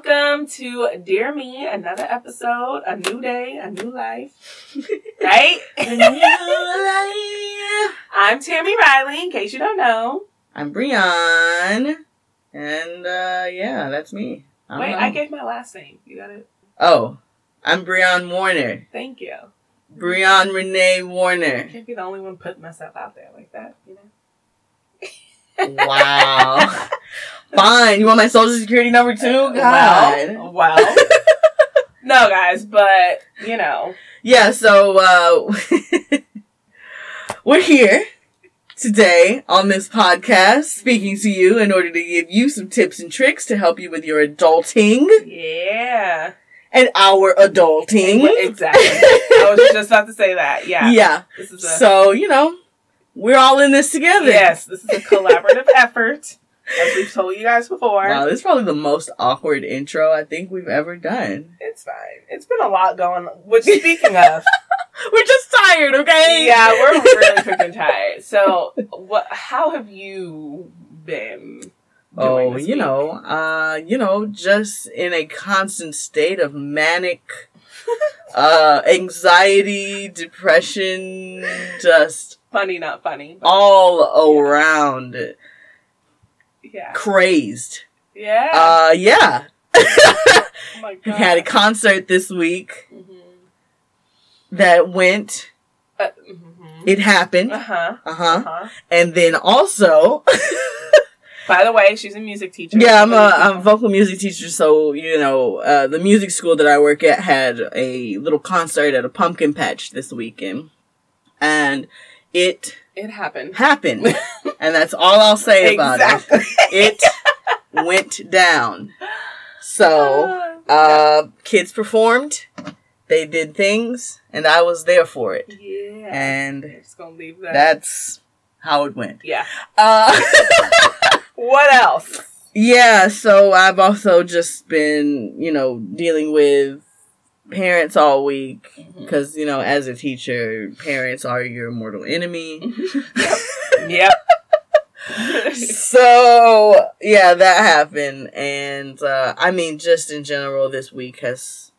Welcome to Dear Me, another episode, a new day, a new life. right? a new life. I'm Tammy Riley, in case you don't know. I'm Breon. And uh yeah, that's me. I Wait, know. I gave my last name. You got it? Oh, I'm Breon Warner. Thank you. Breon Renee Warner. I can't be the only one putting myself out there like that, you know? Wow. Fine. You want my social security number too? God. Well. no, guys, but, you know. Yeah, so uh we're here today on this podcast speaking to you in order to give you some tips and tricks to help you with your adulting Yeah. and our adulting. Exactly. I was just about to say that. Yeah. yeah. This is a So, you know, we're all in this together. Yes, this is a collaborative effort, as we've told you guys before. Wow, this is probably the most awkward intro I think we've ever done. It's fine. It's been a lot going on. Which, speaking of, We're just tired, okay? yeah, we're really freaking tired. So, what? How have you been? doing Oh, you week? know, uh, you know, just in a constant state of manic, uh, anxiety, depression, just funny, not funny. But all around yeah, crazed. yeah. Uh, yeah. oh my We god. had a concert this week Mhm. that went, Uh, mhm. it happened. Uh-huh. Uh huh. Uh-huh. And then also, By the way, she's a music teacher. yeah, I'm a, I'm a vocal music teacher, so you know, uh, the music school that I work at had a little concert at a pumpkin patch this weekend, and it It happened. happened, and that's all I'll say about exactly. it. It went down. So, uh, kids performed, they did things, and I was there for it, yeah. and I'm just gonna leave that. that's how it went. yeah. Uh, What else? Yeah, so I've also just been, you know, dealing with parents all week because, you know, as a teacher, parents are your mortal enemy. yep. so, yeah, that happened and uh I mean just in general this week has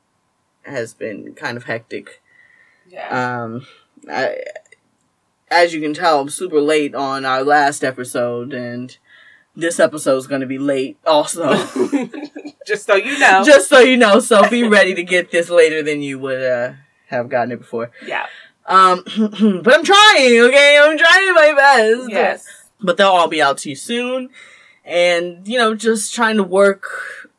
has been kind of hectic. yeah. Um I as you can tell, I'm super late on our last episode and this episode is going to be late also. Just so you know. Just so you know, so be ready to get this later than you would uh, have gotten it before. yeah. Um, but I'm trying, okay? I'm trying my best. Yes. But they'll all be out to you soon. And, you know, just trying to work,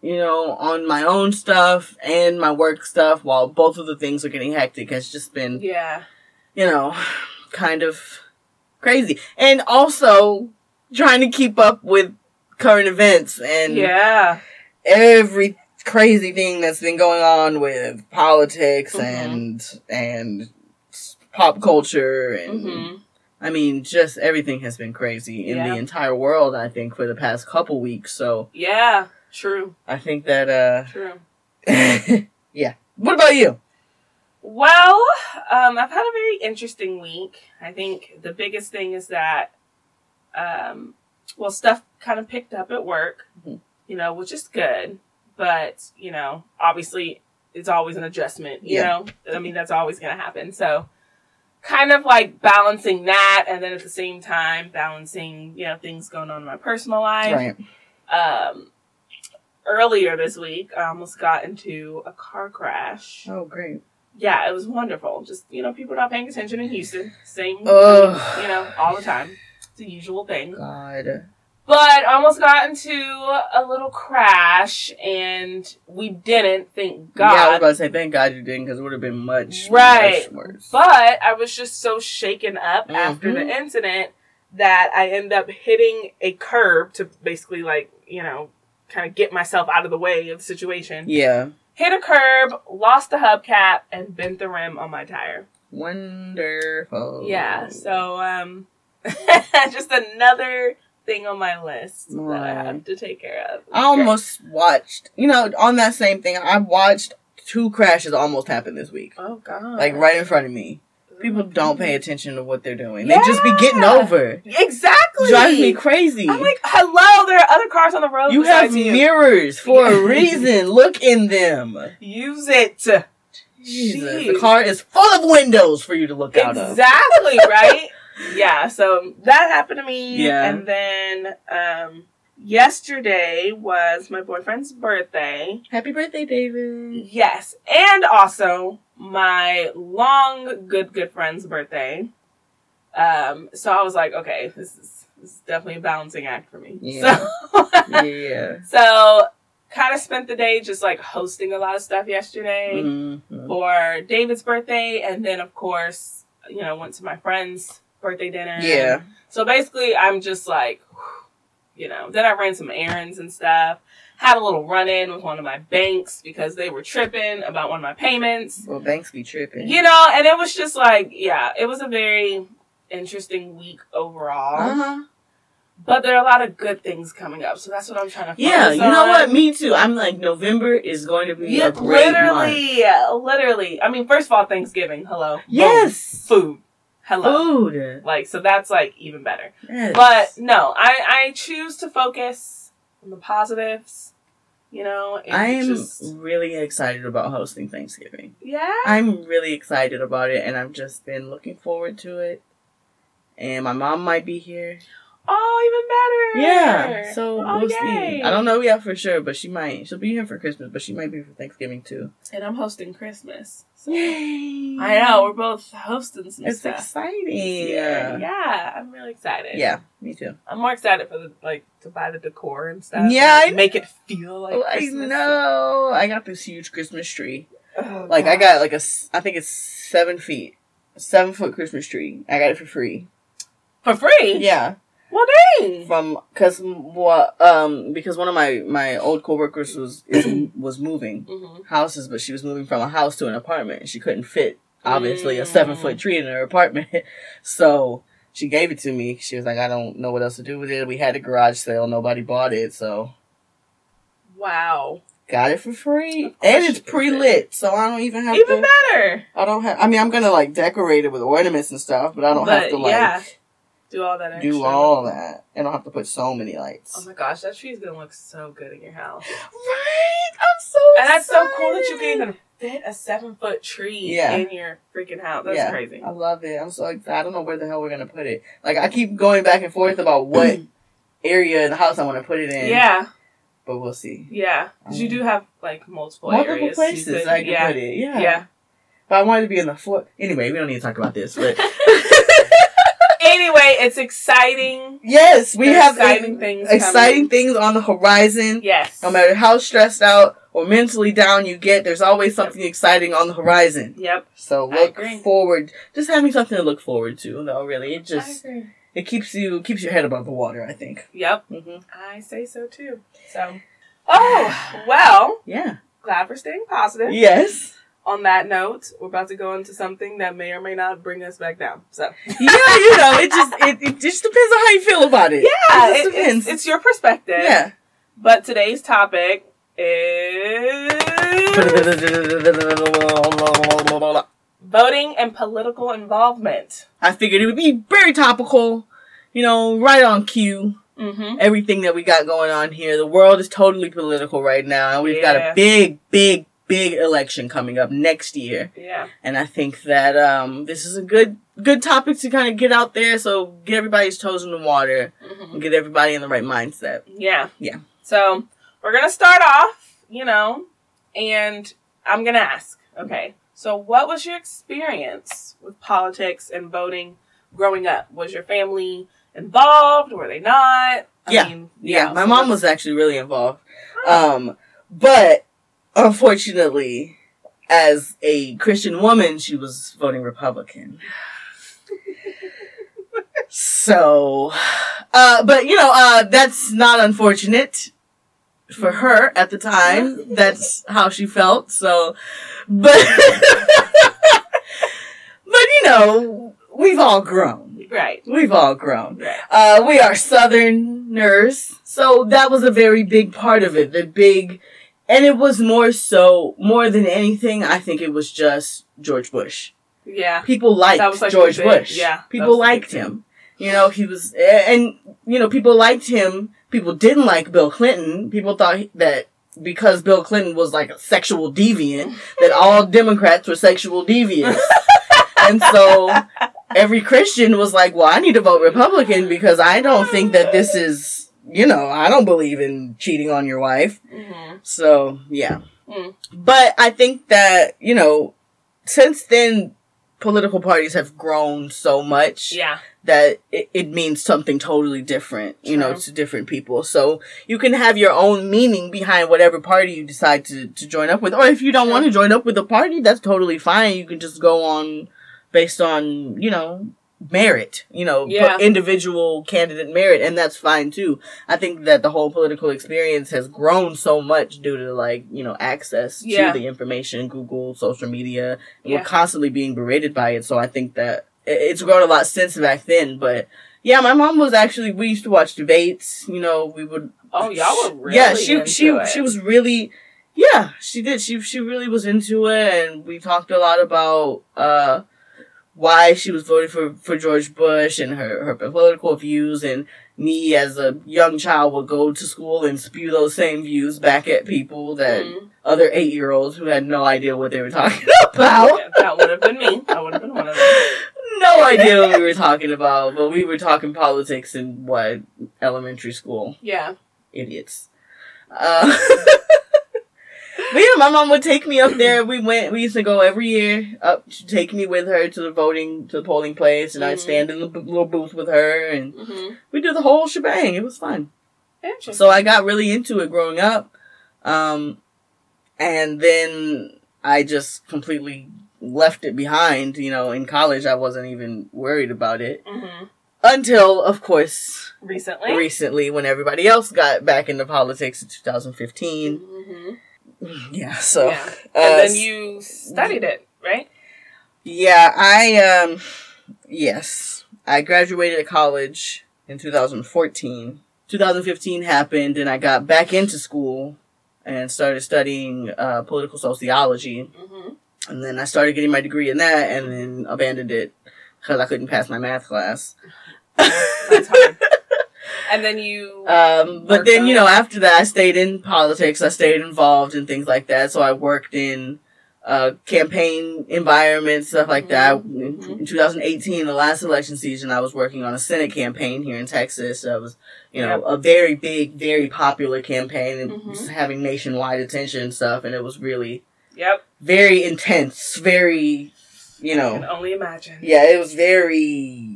you know, on my own stuff and my work stuff while both of the things are getting hectic has just been, Yeah. you know, kind of crazy. And also trying to keep up with current events and Yeah. every crazy thing that's been going on with politics Mhm. and and pop culture and hmm I mean just everything has been crazy in Yeah. the entire world I think for the past couple weeks so Yeah. True. I think that uh True. yeah what about you Well, um, I've had a very interesting week. I think the biggest thing is that, um, well, stuff kind of picked up at work, Mhm. you know, which is good. But, you know, obviously it's always an adjustment, you Yeah. know? I mean, that's always going to happen. So, kind of like balancing that and then at the same time balancing, you know, things going on in my personal life. right Um, earlier this week, I almost got into a car crash oh great yeah, it was wonderful. Just you know, people not paying attention in Houston. Same, Ugh. you know, all the time. A usual thing. God But almost got into a little crash, and we didn't. Thank God. yeah I was about to say thank God you didn't because it would have been much Right. much worse but I was just so shaken up after the incident that I end up hitting a curb to basically like you know kind of get myself out of the way of the situation. yeah Hit a curb, lost the hubcap, and bent the rim on my tire. wonderful Yeah, so um just another thing on my list that I have to take care of. I almost watched, you know, on that same thing, I watched two crashes almost happen this week. Oh god. Like right in front of me. People mm-hmm. don't pay attention to what they're doing. They just be getting over. Exactly. drives me crazy. I'm like, hello, there are other cars on the road. you have you. mirrors for a reason. Look in them. Use it. Jesus, Jeez. the car is full of windows for you to look out of. Exactly, right? yeah, so that happened to me. Yeah. And then um yesterday was my boyfriend's birthday. Happy birthday, David. Yes. And also my long good good friend's birthday. Um so I was like, okay, this is this is definitely a balancing act for me. Yeah. So Yeah. so kind of spent the day just like hosting a lot of stuff yesterday Mhm. for David's birthday, and then of course, you know, went to my friend's birthday dinner. Yeah. So basically, I'm just like, you know, then I ran some errands and stuff. Had a little run in with one of my banks because they were tripping about one of my payments. Well, banks be tripping. You know, and it was just like, yeah, it was a very interesting week overall. Uh huh. But there are a lot of good things coming up, so that's what I'm trying to. Yeah, you know on. what? Me too. I'm like November is going to be Yeah, a great month. literally, yeah, literally. I mean, first of all, Thanksgiving. Hello. Boom. Yes. Food. Hello. Food. Like, so that's like even better. Yes. But no, I I choose to focus on the positives. You know, I am just really excited about hosting Thanksgiving. yeah. I'm really excited about it, and I've just been looking forward to it. And my mom might be here. Oh, even better. Yeah, so Oh, we'll yay. see. I don't know yet for sure, but she might. She'll be here for Christmas, but she might be for Thanksgiving too. And I'm hosting Christmas. So. Yay! I know we're both hosting some It's stuff. exciting. Yeah, yeah, I'm really excited. Yeah, me too. I'm more excited for the like to buy the decor and stuff. Yeah, and I make it feel like Oh, I Christmas. know. I got this huge Christmas tree. Oh, Like I got like a, I think it's seven feet, seven foot Christmas tree. I got it for free. for free. Yeah, Well, dang. from because what um because one of my my old coworkers was is, was moving hmm houses, but she was moving from a house to an apartment, and she couldn't fit obviously a Mm. seven foot tree in her apartment, so. She gave it to me. She was like, I don't know what else to do with it. We had a garage sale. Nobody bought it. So Wow. got it for free. And it's pre lit. So I don't even have Even to. better. I don't have. I mean, I'm gonna like decorate it with ornaments and stuff, but I don't but have to like yeah, do all that. Extra. do all that. And I don't have to put so many lights. Oh my gosh, that tree's gonna look so good in your house. right? I'm so. And that's so cool that you can even fit a seven foot tree Yeah. in your freaking house. That's Yeah. crazy. I love it. I'm so excited. I don't know where the hell we're gonna put it. Like I keep going back and forth about what area in the house I want to put it in. Yeah, but we'll see. yeah. Because you um, do have like multiple, Multiple areas. places could- I can yeah. put it. Yeah. Yeah. But I wanted to be in the floor. Anyway, we don't need to talk about this. But anyway, it's exciting. yes, we There's have exciting things. exciting coming. things on the horizon. Yes. No matter how stressed out or mentally down you get, there's always something exciting on the horizon. Yep. So look forward. Just having something to look forward to. No, really, it just it keeps you keeps your head above the water. I think. Yep. hmm I say so too. So. Oh well. Yeah. Glad we're staying positive. Yes. On that note, we're about to go into something that may or may not bring us back down. So. Yeah, you know, it just it, it just depends on how you feel about it. Yeah, it it- depends. it's, it's your perspective. yeah. But today's topic is voting and political involvement. I figured it would be very topical, you know, right on cue. Mm-hmm. Everything that we got going on here. The world is totally political right now, and we've got a big, big, big election coming up next year. Yeah. And I think that um, this is a good good topic to kind of get out there, so get everybody's toes in the water hmm and get everybody in the right mindset. Yeah. Yeah. So we're gonna start off, you know, and I'm gonna ask. Okay. So what was your experience with politics and voting growing up? Was your family involved? Were they not? I Yeah. Mean, Yeah, my so mom was actually really involved. Um, but unfortunately, as a Christian woman, she was voting Republican. so, uh, but you know, uh, that's not unfortunate for her at the time. That's how she felt. So, but, but you know, we've all grown. right. We've all grown. Right. Uh, we are Southerners, so that was a very big part of it. The big, and it was more so, more than anything, I think it was just George Bush. Yeah. People liked like, George Bush. yeah, People liked him. You know, he was, and, you know, people liked him. People didn't like Bill Clinton. People thought that because Bill Clinton was like a sexual deviant, that all Democrats were sexual deviants. and so every Christian was like, well, I need to vote Republican because I don't think that this is, you know, I don't believe in cheating on your wife. Mm-hmm. So, yeah. Mm. But I think that, you know, since then, political parties have grown so much Yeah. that it, it means something totally different, you know, to different people. So you can have your own meaning behind whatever party you decide to, to join up with. Or if you don't True. want to join up with a party, that's totally fine. You can just go on based on, you know, merit, you know, Yeah. individual candidate merit, and that's fine too. I think that the whole political experience has grown so much due to like, you know, access Yeah. to the information, Google, social media. Yeah. We're constantly being berated by it, so I think that it's grown a lot since back then, but yeah, my mom was actually we used to watch debates, you know, we would Oh, y'all were really Yeah, she she it. she was really yeah, she did. She she really was into it and we talked a lot about uh why she was voting for, for George Bush and her, her political views and me as a young child would go to school and spew those same views back at people that Mhm. other eight year olds who had no idea what they were talking about. Yeah, that would have been me. I would have been one of them. no idea what we were talking about, but we were talking politics in what elementary school. Yeah. Idiots. Uh, but yeah, my mom would take me up there. We went. We used to go every year up to take me with her to the voting to the polling place, and I'd Mhm. stand in the b- little booth with her, and Mm-hmm. we did the whole shebang. It was fun. So I got really into it growing up. Um, and then I just completely left it behind. You know, in college, I wasn't even worried about it hmm until, of course, Recently. recently when everybody else got back into politics in 2015. Hmm Yeah, so. yeah. uh, And then you studied it, right? Yeah, I, um, yes. I graduated college in 2014. 2015 happened and I got back into school and started studying uh, political sociology. Mm-hmm. And then I started getting my degree in that and then abandoned it because I couldn't pass my math class. That's hard. and then you. Um, but then, you know, after that, I stayed in politics. I stayed involved in things like that. So I worked in uh, campaign environments, stuff like that. In, Mhm. in 2018, the last election season, I was working on a Senate campaign here in Texas. It was, you know, Yep. a very big, very popular campaign and Mhm. having nationwide attention and stuff. And it was really yep. very intense, very, you I can know, only imagine. yeah, it was very.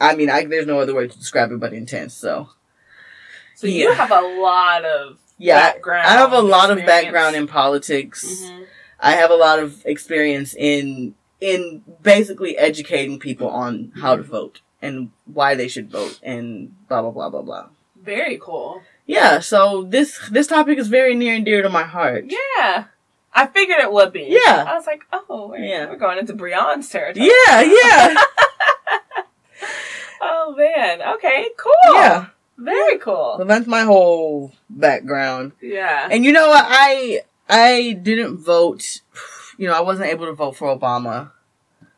I mean, I, there's no other way to describe it but intense. So So you have a lot of yeah, background. I have a lot of background in politics. Mhm. I have a lot of experience in in basically educating people on how to vote and why they should vote and blah blah blah blah blah. Very cool. Yeah, so this this topic is very near and dear to my heart. Yeah. I figured it would be. Yeah. I was like, oh, we're, Yeah. we're going into Breon's territory. Yeah, yeah, Oh, man. Okay, cool. yeah. Very cool. So that's my whole background. Yeah. And you know what? I I didn't vote. You know, I wasn't able to vote for Obama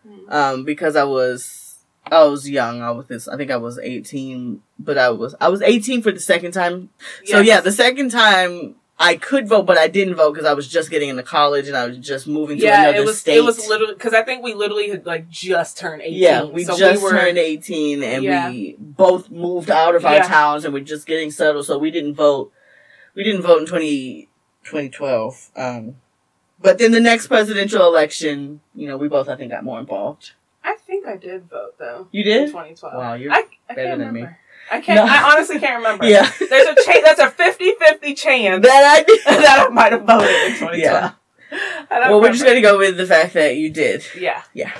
Mm. um, because I was I was young. I was this. I think I was eighteen, but I was I was eighteen for the second time. So yeah, the second time I could vote, but I didn't vote because I was just getting into college and I was just moving to yeah, another it was state. it was literally because I think we literally had like just turned eighteen. yeah, we so just we were, turned eighteen and Yeah. we both moved out of our Yeah. towns and we're just getting settled. So we didn't vote. We didn't vote in 20, 2012. Um, but then the next presidential election, you know, we both I think got more involved. I think I did vote though. You did? 2012. Wow, you're I, I better can't than me. Remember. I can't. No. I honestly can't remember. yeah. There's a cha- that's a 50-50 chance that I that I might have voted in 2012. Yeah. Well, we're just gonna go with the fact that you did. Yeah. Yeah.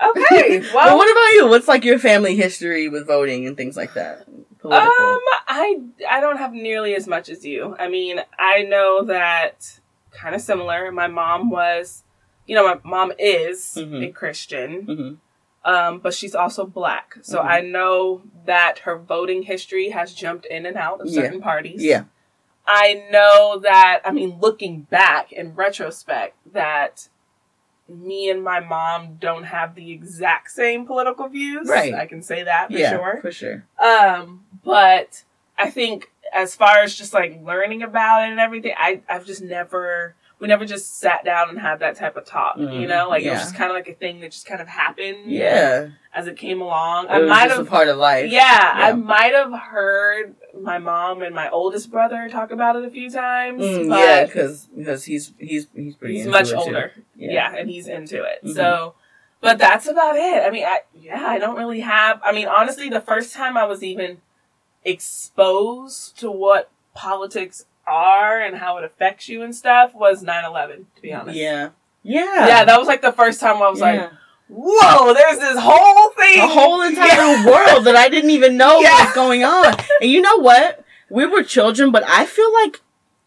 Okay. Well, Well, what about you? What's like your family history with voting and things like that? Political. Um, I I don't have nearly as much as you. I mean, I know that kind of similar. My mom was, you know, my mom is Mhm. a Christian, Mhm. Um, but she's also black. So Mhm. I know that her voting history has jumped in and out of Yeah. certain parties. Yeah. I know that. I mean, looking back in retrospect, that me and my mom don't have the exact same political views. Right. I can say that for yeah, sure. for sure. Um, but I think as far as just like learning about it and everything, I I've just never we never just sat down and had that type of talk. Mm, you know, like it was just kind of like a thing that just kind of happened. Yeah, as it came along. it I was might just have a part of life. yeah, I might have heard my mom and my oldest brother talk about it a few times. Mm, but yeah, because because he's he's he's pretty he's into much it, older. Yeah. Yeah. and he's into it. Mhm. So, but that's about it. I mean, I, yeah, I don't really have. I mean, honestly, the first time I was even exposed to what politics are and how it affects you and stuff was 9-11, To be honest. Yeah, yeah, Yeah, that was like the first time I was like, "Whoa, there's this whole thing, a whole entire Yeah. world that I didn't even know Yeah. was going on. And you know what? We were children, but I feel like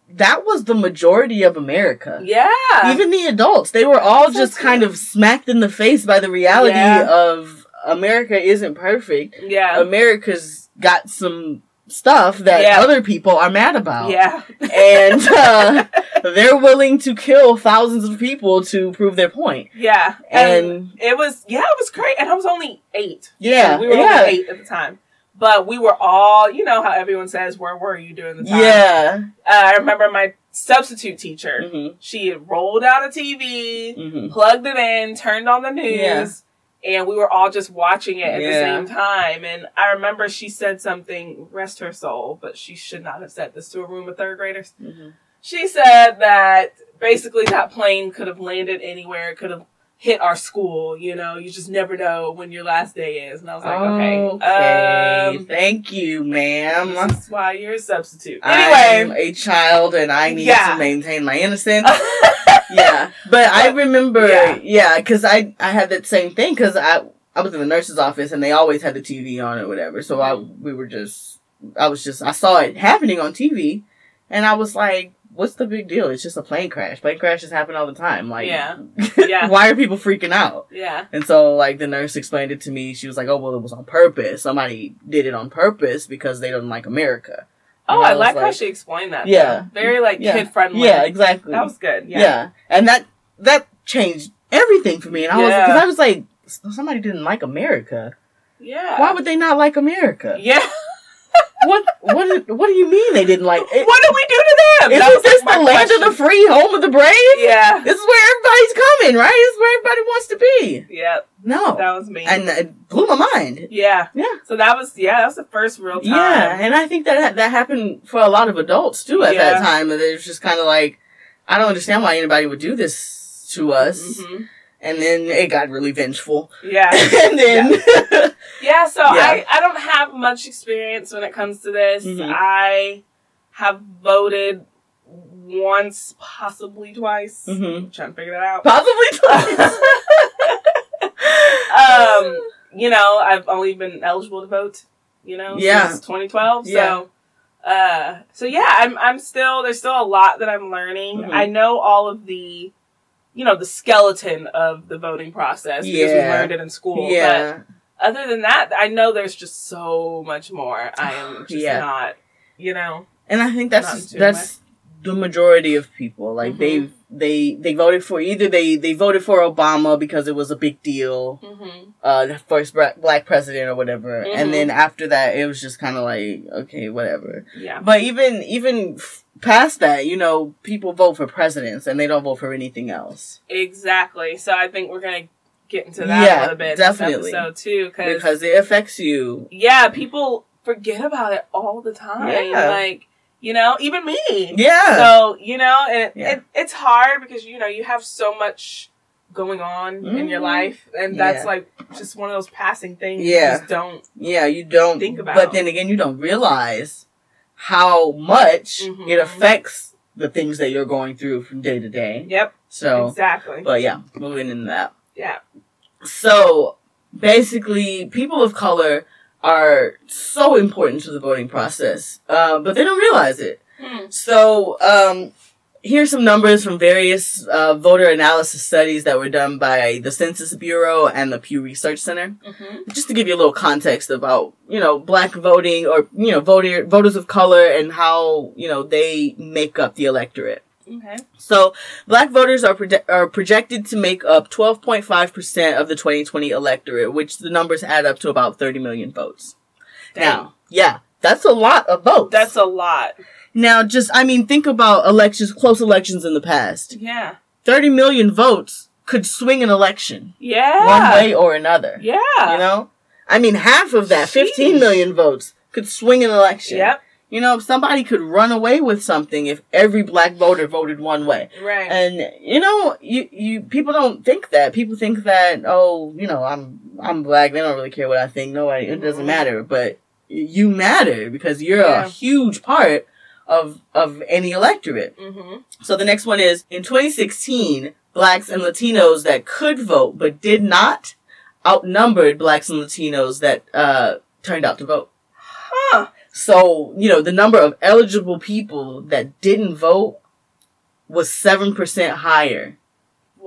that was the majority of America. Yeah, Even the adults, they were all So just true. kind of smacked in the face by the reality Yeah. of America isn't perfect. yeah, America's got some stuff that Yeah. other people are mad about. yeah, And uh, they're willing to kill thousands of people to prove their point. yeah, and, And it was yeah, it was great, and I was only eight. yeah, we were yeah. only eight at the time. But we were all, you know how everyone says, where were you during the time? Yeah. Uh, I remember my substitute teacher, hmm she had rolled out a TV, hmm plugged it in, turned on the news, Yeah. And we were all just watching it at the same time. And I remember she said something, rest her soul, but she should not have said this to a room of third graders. hmm She said that basically that plane could have landed anywhere, it could have hit our school, you know, you just never know when your last day is. And I was like, okay. Okay. Um, Thank you, ma'am. That's why you're a substitute. Anyway, I'm a child and I need Yeah. to maintain my innocence. yeah, but I remember, Yeah. yeah, because I I had that same thing because I I was in the nurse's office and they always had the TV on or whatever. So I we were just I was just I saw it happening on TV, and I was like, "What's the big deal? It's just a plane crash. Plane crashes happen all the time. Like, Yeah. Yeah. why are people freaking out?" yeah. And so, like, the nurse explained it to me. She was like, "Oh, well, it was on purpose. Somebody did it on purpose because they don't like America." Oh, And I was like how she explained that. Yeah. though. Very like Yeah. kid friendly. Yeah, exactly. That was good. yeah. Yeah. and that that changed everything for me. And I was because I was like, somebody didn't like America. Yeah. Why would they not like America? Yeah. What what what do you mean they didn't like? It, what did we do to them? Isn't this like, the land of the free, home of the brave? Yeah. This is where everybody's coming, right? This is where everybody wants to be. Yeah. No, That was me. and it blew my mind. yeah. Yeah. So that was yeah, that was the first real time. Yeah, and I think that that happened for a lot of adults too at Yeah. that time. And it was just kind of like, I don't understand why anybody would do this to us. Mhm. And then it got really vengeful. Yeah. and then, Yeah, so Yeah. I, I don't have much experience when it comes to this. Mhm. I have voted once, possibly twice. Mhm. I'm trying to figure that out. possibly twice. um, you know, I've only been eligible to vote, you know, Yeah. since 2012. Yeah. So, uh, so yeah, I'm, I'm still, there's still a lot that I'm learning. Mhm. I know all of the, you know, the skeleton of the voting process because we learned it in school. yeah. But other than that, I know there's just so much more. I am just Yeah. not, you know, And I think that's that's the majority of people. Like Mhm. they they they voted for either they they voted for Obama because it was a big deal, mm-hmm. uh, the first black president or whatever, Mhm. and then after that it was just kind of like okay, whatever. yeah. But even even past that, you know, people vote for presidents and they don't vote for anything else Exactly. So I think we're going to get into that Yeah, a little bit definitely. So too. because it affects you. yeah, people forget about it all the time. Yeah. Like, you know, even me. Yeah. So, you know, it, Yeah. it, it's hard because, you know, you have so much going on in your Mhm. life. And that's Yeah. like just one of those passing things Yeah. you just don't. Yeah, you don't Think about. But then again, you don't realize how much Mhm. it affects the things that you're going through from day to day. Yep. So, exactly. but yeah, moving into that. yeah. So, basically, people of color are so important to the voting process, uh, but they don't realize it. Hmm. So, um, here's some numbers from various uh, voter analysis studies that were done by the Census Bureau and the Pew Research Center hmm just to give you a little context about you know black voting or you know voter voters of color and how you know they make up the electorate. Okay. So, black voters are proje- are projected to make up 12.5% of the 2020 electorate, which the numbers add up to about 30 million votes. Dang. Now, yeah, that's a lot of votes. That's a lot. now just I mean think about elections, close elections in the past. Yeah. 30 million votes could swing an election Yeah. one way or another. Yeah. You know? I mean, half of that, Sheesh. 15 million votes, could swing an election. Yep. You know, somebody could run away with something if every black voter voted one way. Right. And you know, you you people don't think that. People think that oh, you know, I'm I'm black. They don't really care what I think. Nobody. It doesn't Mhm. matter. But you matter because you're Yeah. a huge part of of any electorate. mm-hmm. So the next one is in 2016, blacks and Latinos that could vote but did not outnumbered blacks and Latinos that uh, turned out to vote. So, you know, the number of eligible people that didn't vote was 7% higher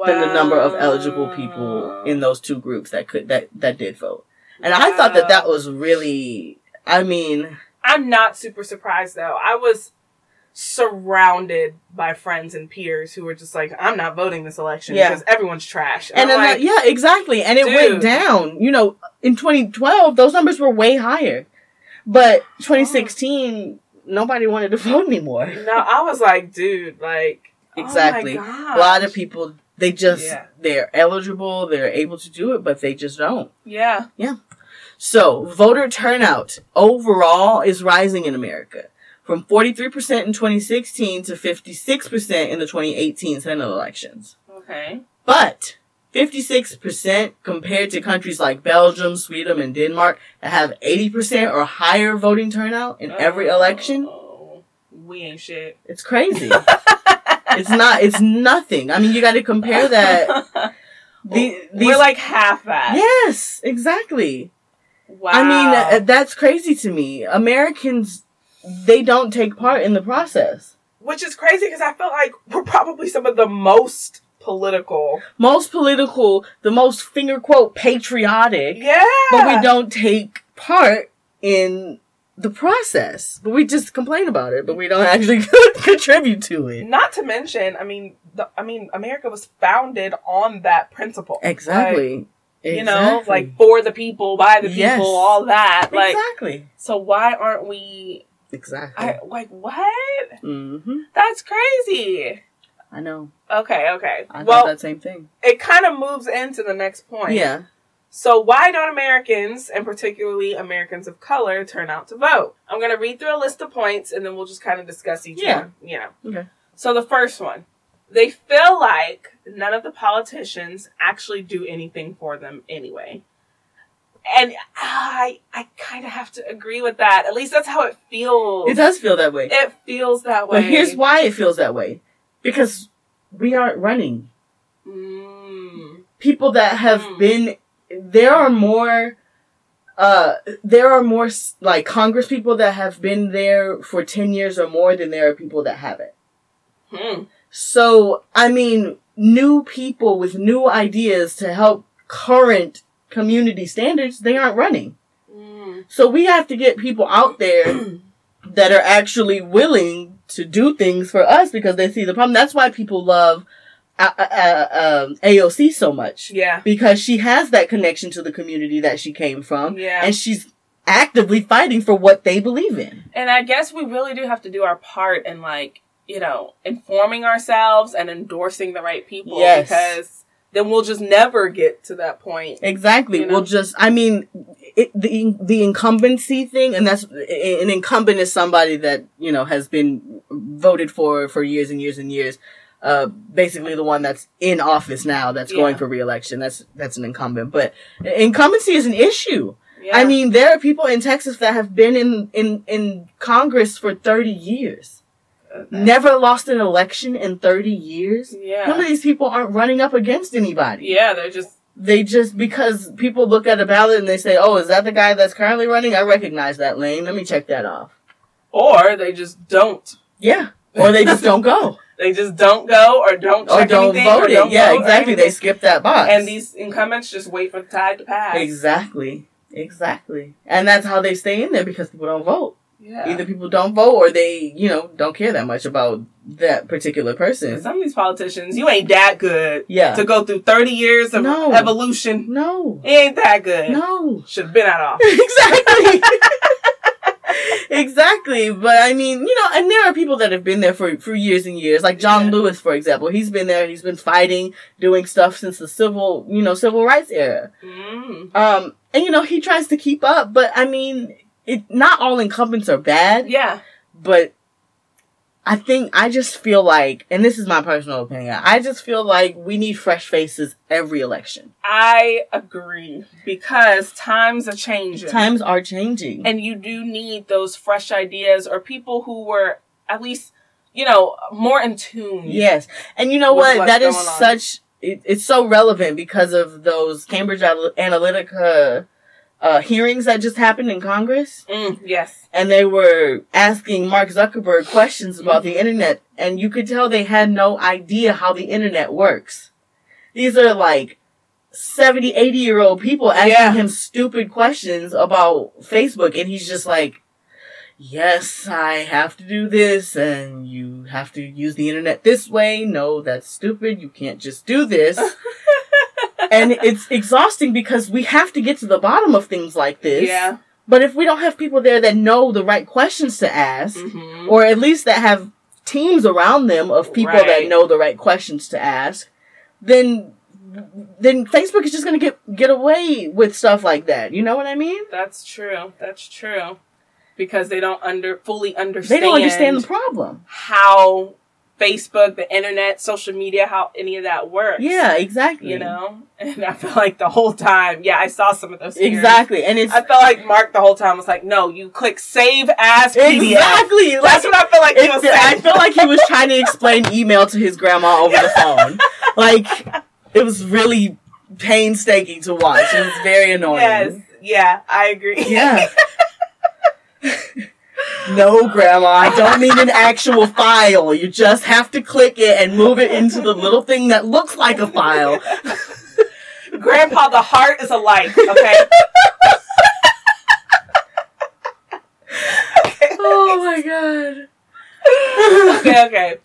than the number of eligible people in those two groups that could, that, that did vote. And I thought that that was really, I mean, I'm not super surprised though. I was surrounded by friends and peers who were just like, I'm not voting this election Yeah. because everyone's trash. and I'm then, like, yeah, exactly. And it dude. went down, you know, in 2012, those numbers were way higher. But 2016, nobody wanted to vote anymore. no, I was like, dude, like, oh Exactly. Oh A lot of people, they just, Yeah. they're eligible, they're able to do it, but they just don't. Yeah. Yeah. So, voter turnout overall is rising in America from 43% in 2016 to 56% in the 2018 Senate elections. Okay. But 56% compared to countries like Belgium, Sweden, and Denmark that have 80% or higher voting turnout in every election, Oh, we ain't shit. it's crazy. it's not, it's nothing. I mean, you got to compare that. The, these, We're like half that. yes, exactly. Wow. I mean, uh, that's crazy to me. Americans, they don't take part in the process. which is crazy because I felt like we're probably some of the most political. Most political, the most finger quote patriotic, Yeah. but we don't take part in the process. But we just complain about it, but we don't actually contribute to it. Not to mention, I mean, the, I mean, America was founded on that principle. Exactly. Like, you know, like for the people, by the people, Yes. all that. Like, exactly. so why aren't we? Exactly. I like what? mm-hmm. That's crazy. I know. Okay, okay. I well, that same thing. it kind of moves into the next point. Yeah. So why don't Americans, and particularly Americans of color, turn out to vote? I'm going to read through a list of points and then we'll just kind of discuss each Yeah. one. You know. Okay. So the first one, they feel like none of the politicians actually do anything for them anyway. And I I kind of have to agree with that. At least that's how it feels. It does feel that way. It feels that way. But here's why it feels that way. Because we aren't running. Mm. People that have Mm. been there are more uh there are more like congress people that have been there for 10 years or more than there are people that haven't. Hmm. So, I mean, new people with new ideas to help current community standards, they aren't running. Mm. So we have to get people out there that are actually willing to do things for us because they see the problem. That's why people love uh, uh, uh, um, AOC so much Yeah. because she has that connection to the community that she came from, Yeah. and she's actively fighting for what they believe in. And I guess we really do have to do our part in like, you know, informing ourselves and endorsing the right people Yes. because then we'll just never get to that point. Exactly. You know? We'll just, I mean, it, the the incumbency thing, and that's an incumbent is somebody that you know has been voted for for years and years and years. Uh, basically the one that's in office now that's going for reelection. That's that's an incumbent, but incumbency is an issue. Yeah. I mean, there are people in Texas that have been in in in Congress for thirty years, never lost an election in thirty years. Yeah. Some of these people aren't running up against anybody Yeah, they're just they just because people look at a ballot and they say, "Oh, is that the guy that's currently running? I recognize that lane. Let me check that off." or they just don't. Yeah, or they just don't go They just don't go or don't or don't anything, vote or it. don't Yeah, vote or exactly. They skip that box. and these incumbents just wait for the tide to pass. exactly, exactly, and that's how they stay in there because people don't vote. Yeah. Either people don't vote or they, you know, don't care that much about that particular person. Some of these politicians, you ain't that good Yeah. to go through 30 years of No. evolution. no. It ain't that good. No. Should have been out of exactly. exactly. But I mean, you know, and there are people that have been there for, for years and years. Like John Yeah. Lewis, for example. He's been there, he's been fighting, doing stuff since the civil, you know, civil rights era. Mm. Um, and you know, he tries to keep up, but I mean, it, not all incumbents are bad, Yeah. but I think, I just feel like, and this is my personal opinion, I just feel like we need fresh faces every election. I agree because times are changing. Times are changing. and you do need those fresh ideas or people who were at least, you know, more in tune. Yes. And you know what? That is on. such, it, it's so relevant because of those Cambridge Analytica uh, hearings that just happened in Congress. Mm, yes. And they were asking Mark Zuckerberg questions about the internet. And you could tell they had no idea how the internet works. These are like 70, 80 year old people asking Yeah. him stupid questions about Facebook. And he's just like, yes, I have to do this and you have to use the internet this way. No, that's stupid. You can't just do this. and it's exhausting because we have to get to the bottom of things like this. Yeah. But if we don't have people there that know the right questions to ask, hmm or at least that have teams around them of people Right. that know the right questions to ask, then then Facebook is just gonna get get away with stuff like that. You know what I mean? That's true. That's true. Because they don't under fully understand. They don't understand the problem. how Facebook, the internet, social media, how any of that works. Yeah, exactly. You know, and I feel like the whole time, yeah, I saw some of those. Exactly. And it's I felt like Mark the whole time was like, "No, you click save as PDF." exactly like That's what I feel like he it- was I feel like he was trying to explain email to his grandma over the phone. Like it was really painstaking to watch. It was very annoying. yes, yeah, I agree. Yeah. no, Grandma, I don't mean an actual file. You just have to click it and move it into the little thing that looks like a file. Grandpa, the heart is a like. Okay. Oh my god. okay. Okay.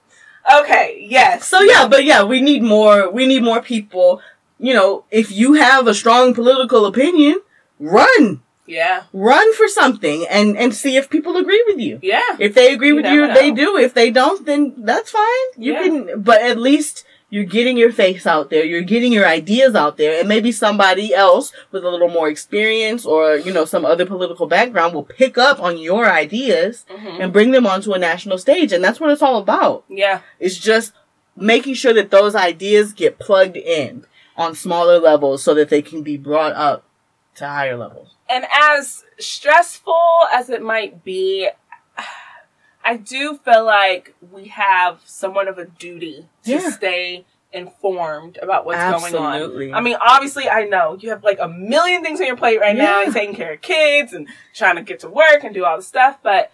Okay. Yes. So yeah, but yeah, we need more we need more people. You know, if you have a strong political opinion, run. Yeah. Run for something and and see if people agree with you. Yeah. If they agree You with you, never they do. If they don't, then that's fine. You Yeah. can, but at least you're getting your face out there. You're getting your ideas out there, and maybe somebody else with a little more experience or you know some other political background will pick up on your ideas Mhm. and bring them onto a national stage. And that's what it's all about. Yeah. It's just making sure that those ideas get plugged in on smaller levels so that they can be brought up to higher levels. And as stressful as it might be, I do feel like we have somewhat of a duty to Yeah. stay informed about what's going on. I mean, obviously, I know you have like a million things on your plate right now, and taking care of kids and trying to get to work and do all the stuff, but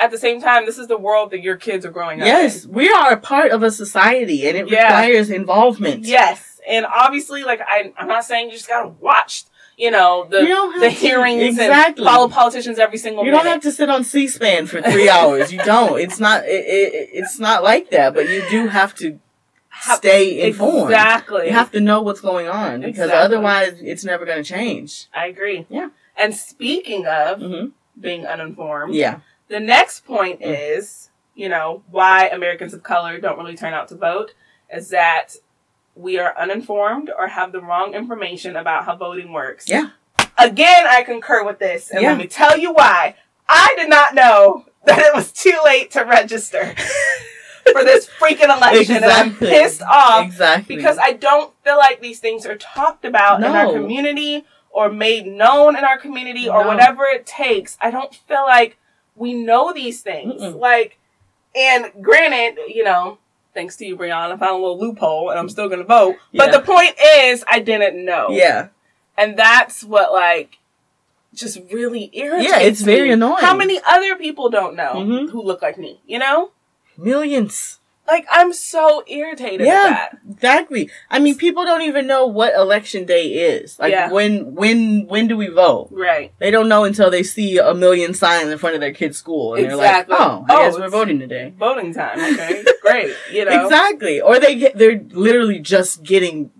at the same time, this is the world that your kids are growing up in. Yes, we are a part of a society and it Yeah. requires involvement. Yes, and obviously, like I, I'm not saying you just gotta watch, you know, the You the to. hearings Exactly. and follow politicians every single day. You minute. don't have to sit on C-SPAN for three hours. You don't. It's not. It, it, it's not like that. But you do have to Have- stay informed. Exactly. You have to know what's going on because Exactly. otherwise, it's never going to change. I agree. Yeah. And speaking of hmm being uninformed, Yeah. the next point Mm. is, you know, why Americans of color don't really turn out to vote is that we are uninformed or have the wrong information about how voting works. Yeah. Again, I concur with this, and Yeah. let me tell you why. I did not know that it was too late to register for this freaking election, and I'm pissed off Exactly. because I don't feel like these things are talked about in our community or made known in our community or No. whatever it takes. I don't feel like we know these things. Mm-mm. Like, and granted, you know, thanks to you, Brianna, I found a little loophole and I'm still gonna vote. But the point is, I didn't know. yeah. And that's what, like, just really irritates me. Yeah, it's very annoying. How many other people don't know Mhm. who look like me, you know? Millions. Like I'm so irritated Yeah. at that. Exactly. I mean, people don't even know what election day is. Like Yeah. when when when do we vote? Right. They don't know until they see a million signs in front of their kid's school, and Exactly. they're like, "Oh, I Oh, guess we're voting today." Voting time. Okay. Great. You know. Exactly. Or they get they're literally just getting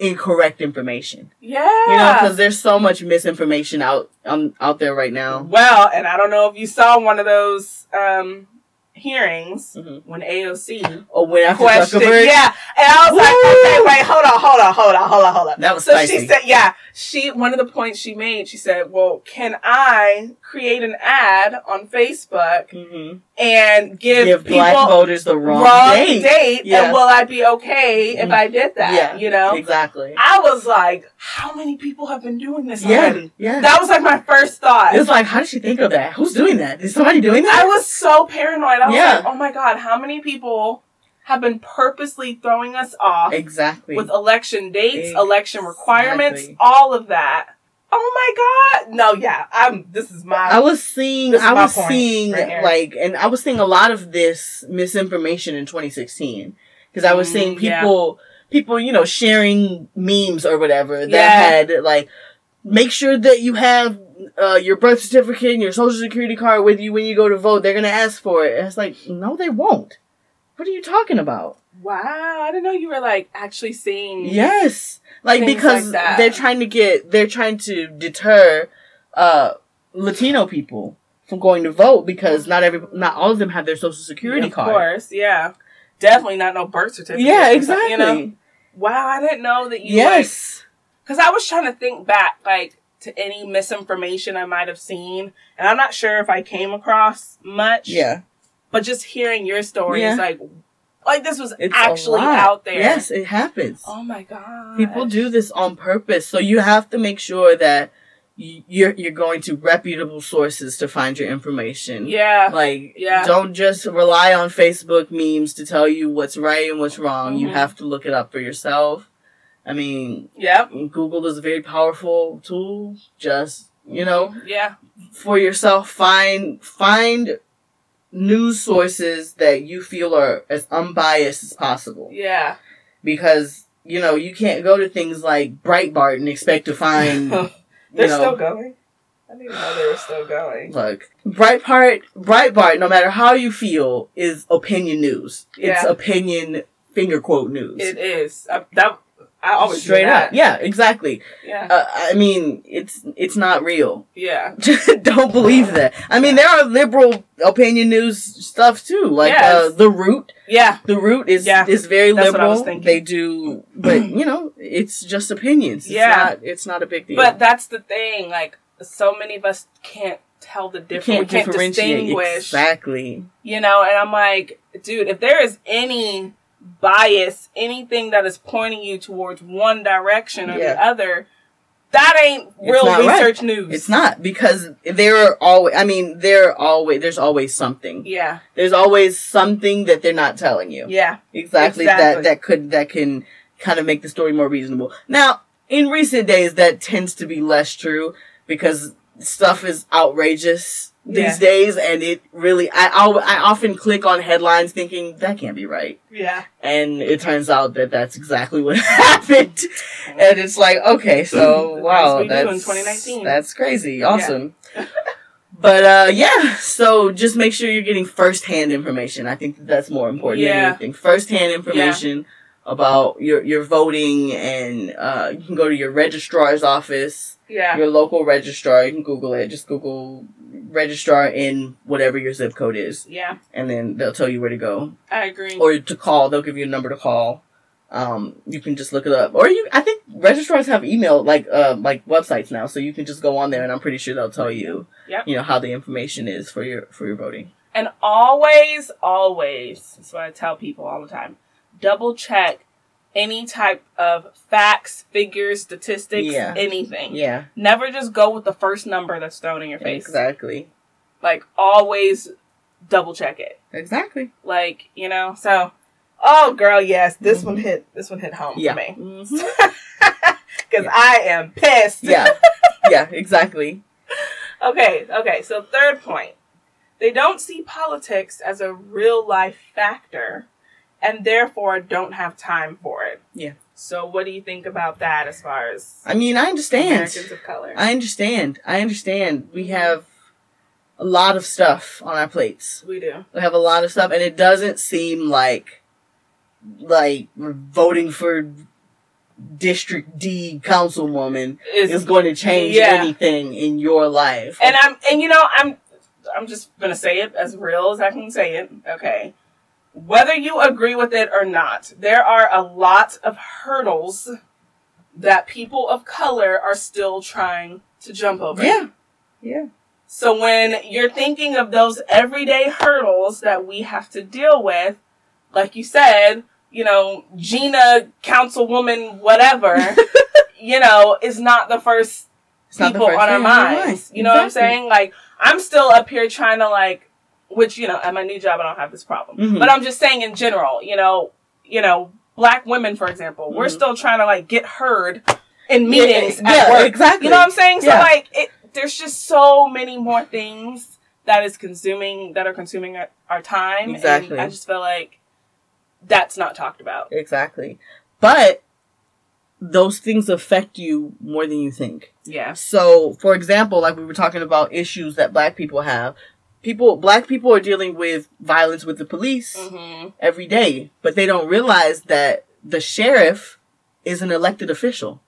incorrect information. Yeah. You know, because there's so much misinformation out um, out there right now. well, and I don't know if you saw one of those um hearings Mhm. when AOC or when after questioned. Yeah. And I was like, okay, wait, hold on, hold on, hold on, hold on, hold on. that was So spicy. she said, yeah, she, one of the points she made, she said, well, can I create an ad on Facebook Mhm. and give, Give people black voters the wrong, wrong date. date, Yeah. and will I be okay if Mhm. I did that? Yeah, You know? exactly. I was like, how many people have been doing this Yeah, already? yeah. That was like my first thought. It was like, how did she think of that? Who's doing that? Is somebody doing that? I was so paranoid. I was Yeah. like, oh my god, how many people have been purposely throwing us off exactly. with election dates, election requirements, all of that. Oh my god. No, yeah. I'm this is my I was seeing, I was seeing right like, and I was seeing a lot of this misinformation in 2016 because I was Mm, seeing yeah. people, people, you know, sharing memes or whatever that Yeah. had like, make sure that you have uh, your birth certificate and your social security card with you when you go to vote. They're gonna ask for it. And it's like, no, they won't. What are you talking about? Wow, I didn't know you were like actually seeing Yes. Like Things because like they're trying to get they're trying to deter uh Latino people from going to vote because not every not all of them have their social security of card. Of course, yeah. Definitely not no birth certificate. Yeah, exactly. You know? Wow, I didn't know that you yes. because I was trying to think back like to any misinformation I might have seen, and I'm not sure if I came across much. yeah. but just hearing your story Yeah. is like, like this was It's actually out there. Yes, it happens. Oh my god. People do this on purpose. So you have to make sure that you're you're going to reputable sources to find your information. Yeah. Like, Yeah. don't just rely on Facebook memes to tell you what's right and what's wrong. You Mhm. have to look it up for yourself. I mean, yeah. Google is a very powerful tool. Just, you know, Yeah. for yourself, find, find news sources that you feel are as unbiased as possible. Yeah. Because, you know, you can't go to things like Breitbart and expect to find, They're know, still going. I didn't know they were still going. Look, Breitbart, Breitbart, no matter how you feel, is opinion news. It's opinion finger quote news. It is. I, that I always Straight up. Yeah, exactly. Yeah. Uh, I mean, it's it's not real. Yeah. Don't believe that. I mean, there are liberal opinion news stuff too, like Yes. uh, the Root. Yeah. The Root is Yeah, is very that's what I was liberal. thinking. They do, but you know, it's just opinions. It's Yeah. not, it's not a big deal. But that's the thing. Like, so many of us can't tell the you difference. can't we can't differentiate distinguish. exactly. You know, and I'm like, dude, if there is any bias, anything that is pointing you towards one direction or Yeah. the other, that ain't real not right. research news. It's not because there are always. I mean, there are always. There's always something. Yeah. There's always something that they're not telling you. Yeah. Exactly, Exactly. That that could that can kind of make the story more reasonable. Now, in recent days, that tends to be less true because stuff is outrageous these Yeah. days, and it really. I I'll, often click on headlines thinking that can't be right, Yeah. and it turns out that that's exactly what happened, and it's like okay, so wow, what we do in that's 2019. That's crazy, awesome. But uh yeah, so just make sure you're getting first-hand information. I think that's more important than Yeah. anything. First-hand information about your your voting and uh you can go to your registrar's office, Yeah. your local registrar, you can Google it. Just Google registrar in whatever your zip code is Yeah. and then they'll tell you where to go I agree. or to call. They'll give you a number to call. Um, you can just look it up, or you. I think registrars have email like uh like websites now, so you can just go on there, and I'm pretty sure they'll tell you, Yep. you know, how the information is for your for your voting. And always, always, that's what I tell people all the time. Double check any type of facts, figures, statistics, Yeah. anything. Yeah, Never just go with the first number that's thrown in your face. exactly, Like always double check it. exactly. Like, you know, so oh girl, yes, this one hit this one hit home Yeah, for me. Mhm. Cuz I am pissed. yeah, yeah, exactly. Okay, okay. So third point. They don't see politics as a real life factor and therefore don't have time for it. Yeah. So what do you think about that as far as I mean, I understand. Americans of color? I understand. I understand. We have a lot of stuff on our plates. we do. We have a lot of stuff, and it doesn't seem like like we're voting for District D councilwoman Is is going to change yeah. anything in your life. and I'm and you know I'm I'm just gonna say it as real as I can say it. Okay. Whether you agree with it or not, there are a lot of hurdles that people of color are still trying to jump over. yeah, yeah, So when you're thinking of those everyday hurdles that we have to deal with, like you said, you know, Gina, councilwoman, whatever, you know, is not the first it's not the people first on our thing in your minds. mind. You know what I'm saying? Like, I'm still up here trying to like, which, you know, at my new job, I don't have this problem. Mhm. But I'm just saying in general, you know, you know, black women, for example, we're Mhm. still trying to like get heard in meetings yeah, at work. exactly. You know what I'm saying? So Yeah. like, it, there's just so many more things that is consuming, that are consuming our, our time. Exactly. And I just feel like that's not talked about. Exactly. But those things affect you more than you think. Yeah. So, for example, like we were talking about issues that black people have. People, black people are dealing with violence with the police hmm every day, but they don't realize that the sheriff is an elected official.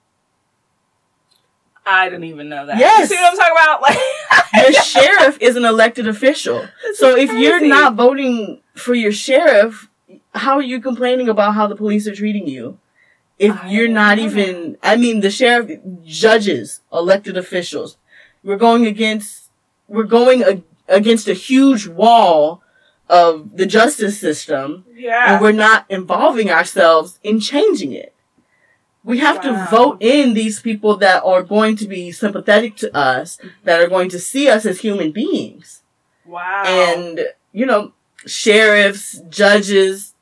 I didn't even know that. Yes. You see what I'm talking about? Like, The sheriff is an elected official. This So if you're not voting for your sheriff, how are you complaining about how the police are treating you? If I you're not even, I mean, the sheriff, judges, elected officials, we're going against, we're going ag- against a huge wall of the justice system yeah. and we're not involving ourselves in changing it. We have Wow. to vote in these people that are going to be sympathetic to us, that are going to see us as human beings. Wow. And, you know, sheriffs, judges,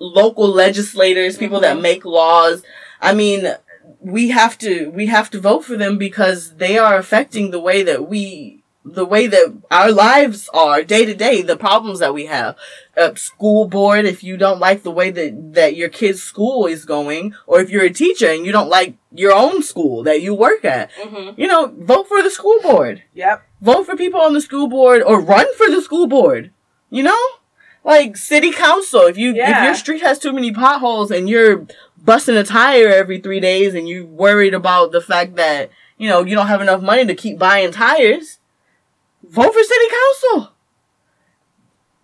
local legislators, people that Mhm. make laws. I mean, we have to, we have to vote for them because they are affecting the way that we, the way that our lives are day to day, the problems that we have. Uh, school board, if you don't like the way that, that your kid's school is going, or if you're a teacher and you don't like your own school that you work at, hmm you know, vote for the school board Yep. vote for people on the school board or run for the school board. You know? Like city council. If you if your street has too many potholes and you're busting a tire every three days and you're worried about the fact that, you know, you don't have enough money to keep buying tires, vote for city council.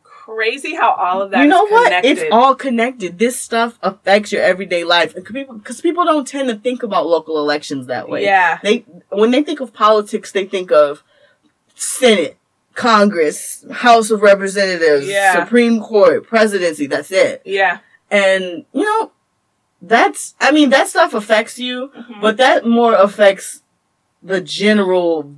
Crazy how all of that you know what? It's all connected. This stuff affects your everyday life. Because people don't tend to think about local elections that way. Yeah. They when they think of politics, they think of Senate, Congress, House of Representatives, Yeah. Supreme Court, presidency. That's it. Yeah. And you know, that's I mean that stuff affects you, Mhm. but that more affects the general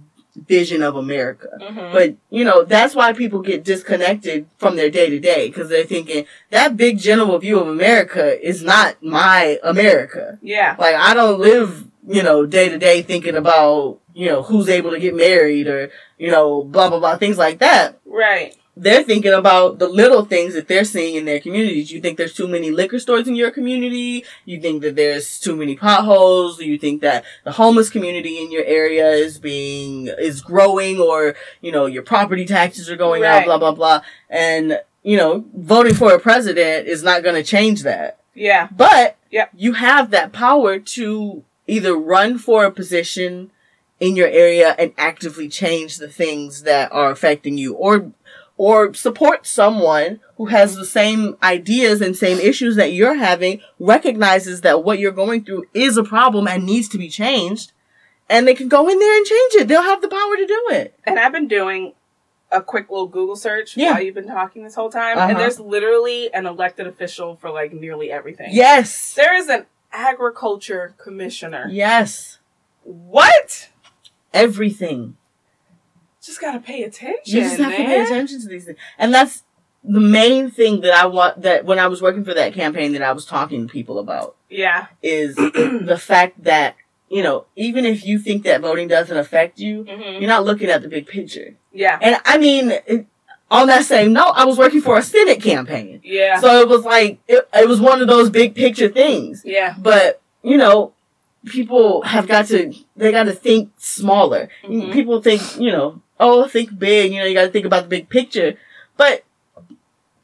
vision of America. Mhm. But you know that's why people get disconnected from their day to day because they're thinking that big general view of America is not my America. yeah. Like I don't live, you know, day to day thinking about, you know, who's able to get married or, you know, blah blah blah things like that. Right. They're thinking about the little things that they're seeing in their communities. You think there's too many liquor stores in your community? You think that there's too many potholes? You think that the homeless community in your area is being is growing or, you know, your property taxes are going Right. up, blah blah blah. And, you know, voting for a president is not going to change that. Yeah. But Yep. you have that power to either run for a position in your area and actively change the things that are affecting you or or support someone who has the same ideas and same issues that you're having, recognizes that what you're going through is a problem and needs to be changed, and they can go in there and change it. They'll have the power to do it. And I've been doing a quick little Google search Yeah. while you've been talking this whole time, Uh-huh. and there's literally an elected official for like nearly everything. Yes. There is an agriculture commissioner. Yes. What? Everything. Just gotta pay attention. You just have to pay attention to these things. And that's the main thing that I want that when I was working for that campaign that I was talking to people about Yeah. is the fact that, you know, even if you think that voting doesn't affect you, hmm you're not looking at the big picture. Yeah. And I mean, it, on that same note, I was working for a Senate campaign. Yeah. So it was like, it, it was one of those big picture things. yeah. But, you know, people have got to, they got to think smaller. Mhm. People think, you know, oh, think big, you know, you got to think about the big picture. But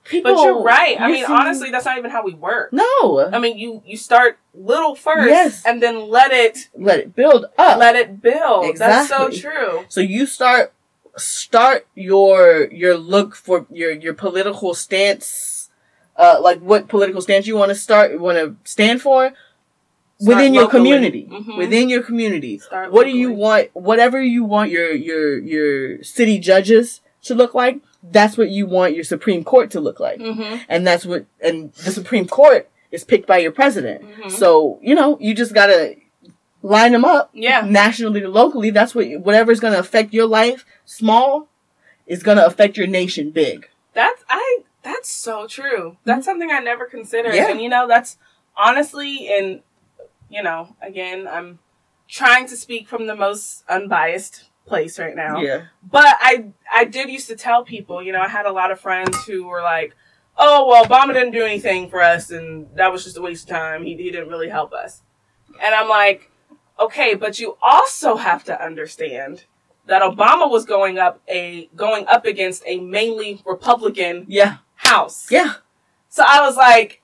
people. But you're right. I mean, honestly, that's not even how we work. No. I mean, you you start little first, Yes. and then let it Let it build up. let it build. That's so true. So you start start your your look for your your political stance, uh, like what political stance you want to start want to stand for Within your community. Mhm. Within your community, Start what do you want? Whatever you want your your your city judges to look like, that's what you want your Supreme Court to look like, Mhm. and that's what and the Supreme Court is picked by your president. Mhm. So you know you just gotta line them up Yeah. nationally to locally, that's what whatever's going to affect your life small is going to affect your nation big. That's I. That's so true. That's something I never considered, Yeah. and you know, that's honestly, and you know, again, I'm trying to speak from the most unbiased place right now. Yeah. But I I did used to tell people, you know, I had a lot of friends who were like, "Oh, well, Obama didn't do anything for us, and that was just a waste of time. He he didn't really help us." And I'm like, "Okay, but you also have to understand that Obama was going up a going up against a mainly Republican Yeah. House. Yeah. So I was like,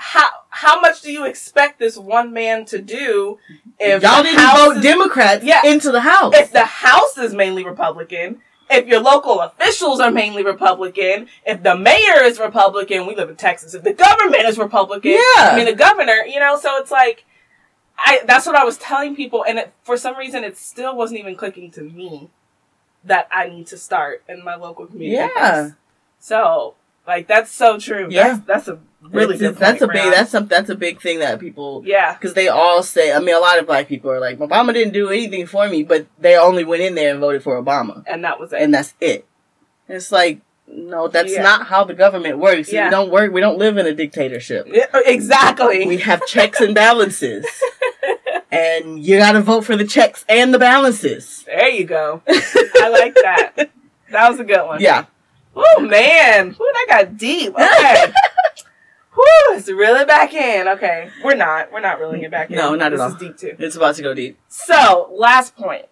how how much do you expect this one man to do if y'all didn't vote is- Democrats Yeah. into the House. if the House is mainly Republican, if your local officials are mainly Republican, if the mayor is Republican, we live in Texas, if the government is Republican, Yeah. I mean the governor, you know, so it's like, I that's what I was telling people, and it, for some reason it still wasn't even clicking to me that I need to start in my local community. Yeah. So like that's so true. Yeah. That's, that's a really that's a big that's some that's a big thing that people yeah. because they all say I mean a lot of black people are like Obama didn't do anything for me but they only went in there and voted for Obama And that was it. and that's it. It's like no that's Yeah. not how the government works. Yeah. We don't work we don't live in a dictatorship. Yeah, oh, exactly. We have checks and balances. and you gotta vote for the checks and the balances. There you go. I like that. That was a good one. Yeah. Oh man. Ooh, that got deep. Okay. Whew, it's really back in. Okay. We're not. We're not reeling it back in. No, not at all. this is deep too. It's about to go deep. So, last point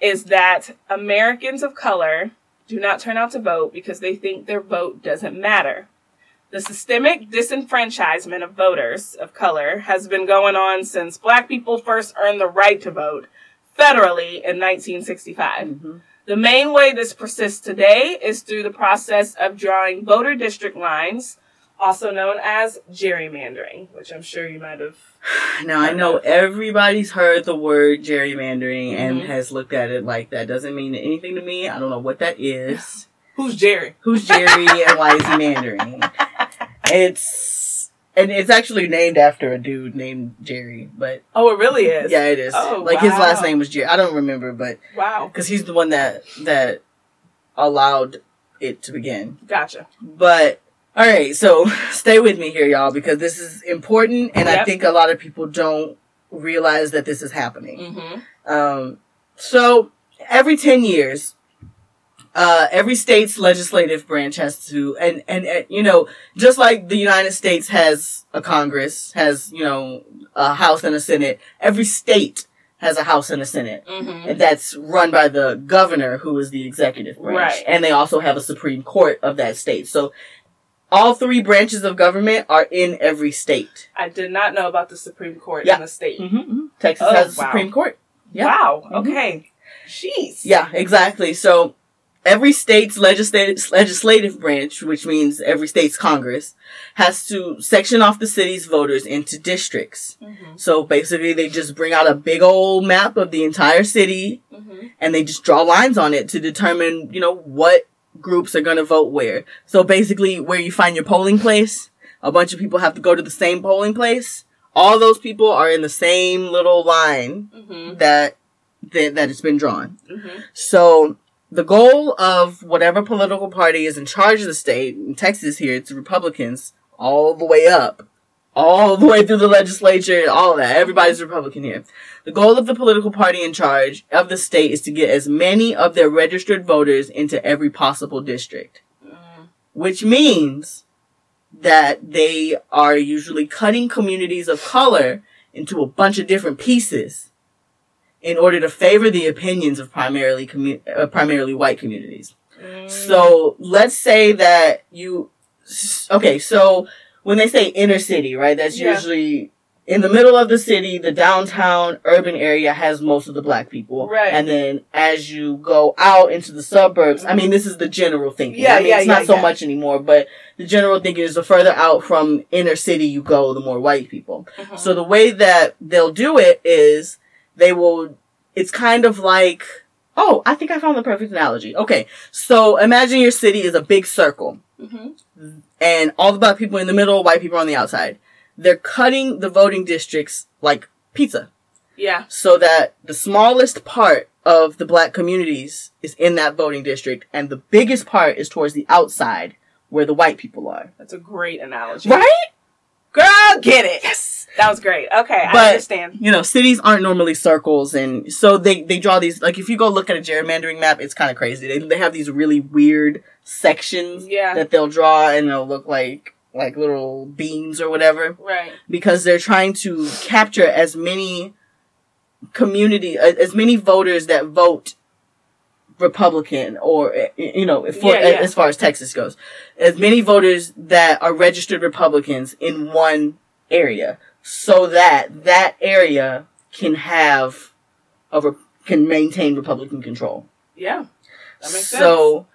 is that Americans of color do not turn out to vote because they think their vote doesn't matter. The systemic disenfranchisement of voters of color has been going on since black people first earned the right to vote federally in 1965. Mhm. The main way this persists today is through the process of drawing voter district lines, also known as gerrymandering, which I'm sure you might have. Now I know everybody's heard the word gerrymandering and Mhm. has looked at it like that doesn't mean anything to me. I don't know what that is. Who's Jerry? Who's Jerry and why is he mandering? It's and it's actually named after a dude named Jerry, but Oh, it really is. yeah, it is. Oh, like his last name was Jerry. I don't remember, but Wow. because he's the one that that allowed it to begin. Gotcha. But all right, so stay with me here, y'all, because this is important, and I think a lot of people don't realize that this is happening. Mm-hmm. Um, so every ten years, uh, every state's legislative branch has to, and, and and you know, just like the United States has a Congress, has you know a House and a Senate. Every state has a House and a Senate. Mm-hmm. And that's run by the governor, who is the executive branch. Right. And they also have a Supreme Court of that state. So all three branches of government are in every state. I did not know about the Supreme Court Yeah. in the state. Mm-hmm. Texas Oh, has a wow. Supreme Court. Yeah. Wow. Mhm. Okay. Jeez. Yeah, exactly. So every state's legislative legislative branch, which means every state's Congress, has to section off the city's voters into districts. Mm-hmm. So basically, they just bring out a big old map of the entire city, Mm-hmm. and they just draw lines on it to determine, you know, what groups are going to vote where. So basically, where you find your polling place, a bunch of people have to go to the same polling place. All those people are in the same little line Mm-hmm. that that, that has been drawn. Mm-hmm. So the goal of whatever political party is in charge of the state, in Texas here, it's Republicans all the way up, all the way through the legislature, all of that. Everybody's Republican here. The goal of the political party in charge of the state is to get as many of their registered voters into every possible district. Mm. Which means that they are usually cutting communities of color into a bunch of different pieces in order to favor the opinions of primarily commu- uh, primarily white communities. Mm. So let's say that you, okay, so when they say inner city, right, that's Yeah. usually in the middle of the city, the downtown urban area has most of the black people. Right. And then as you go out into the suburbs, I mean, this is the general thinking. Yeah, I mean, yeah, it's yeah, not so yeah. much anymore, but the general thinking is the further out from inner city you go, the more white people. Mhm. So the way that they'll do it is they will, it's kind of like, oh, I think I found the perfect analogy. Okay. So imagine your city is a big circle Mhm. And all the black people in the middle, white people on the outside. They're cutting the voting districts like pizza Yeah. so that the smallest part of the black communities is in that voting district and the biggest part is towards the outside where the white people are. That's a great analogy. Right? Girl, get it. Yes. That was great. Okay, I understand. you know, cities aren't normally circles, and so they they draw these. Like, if you go look at a gerrymandering map, it's kind of crazy. They they have these really weird sections Yeah. that they'll draw, and they'll look like like little beans or whatever, Right. because they're trying to capture as many community as many voters that vote Republican or uh, you know for, Yeah, yeah. as far as Texas goes, as many voters that are registered Republicans in one area, so that that area can have a re- can maintain Republican control. Yeah. That makes sense. So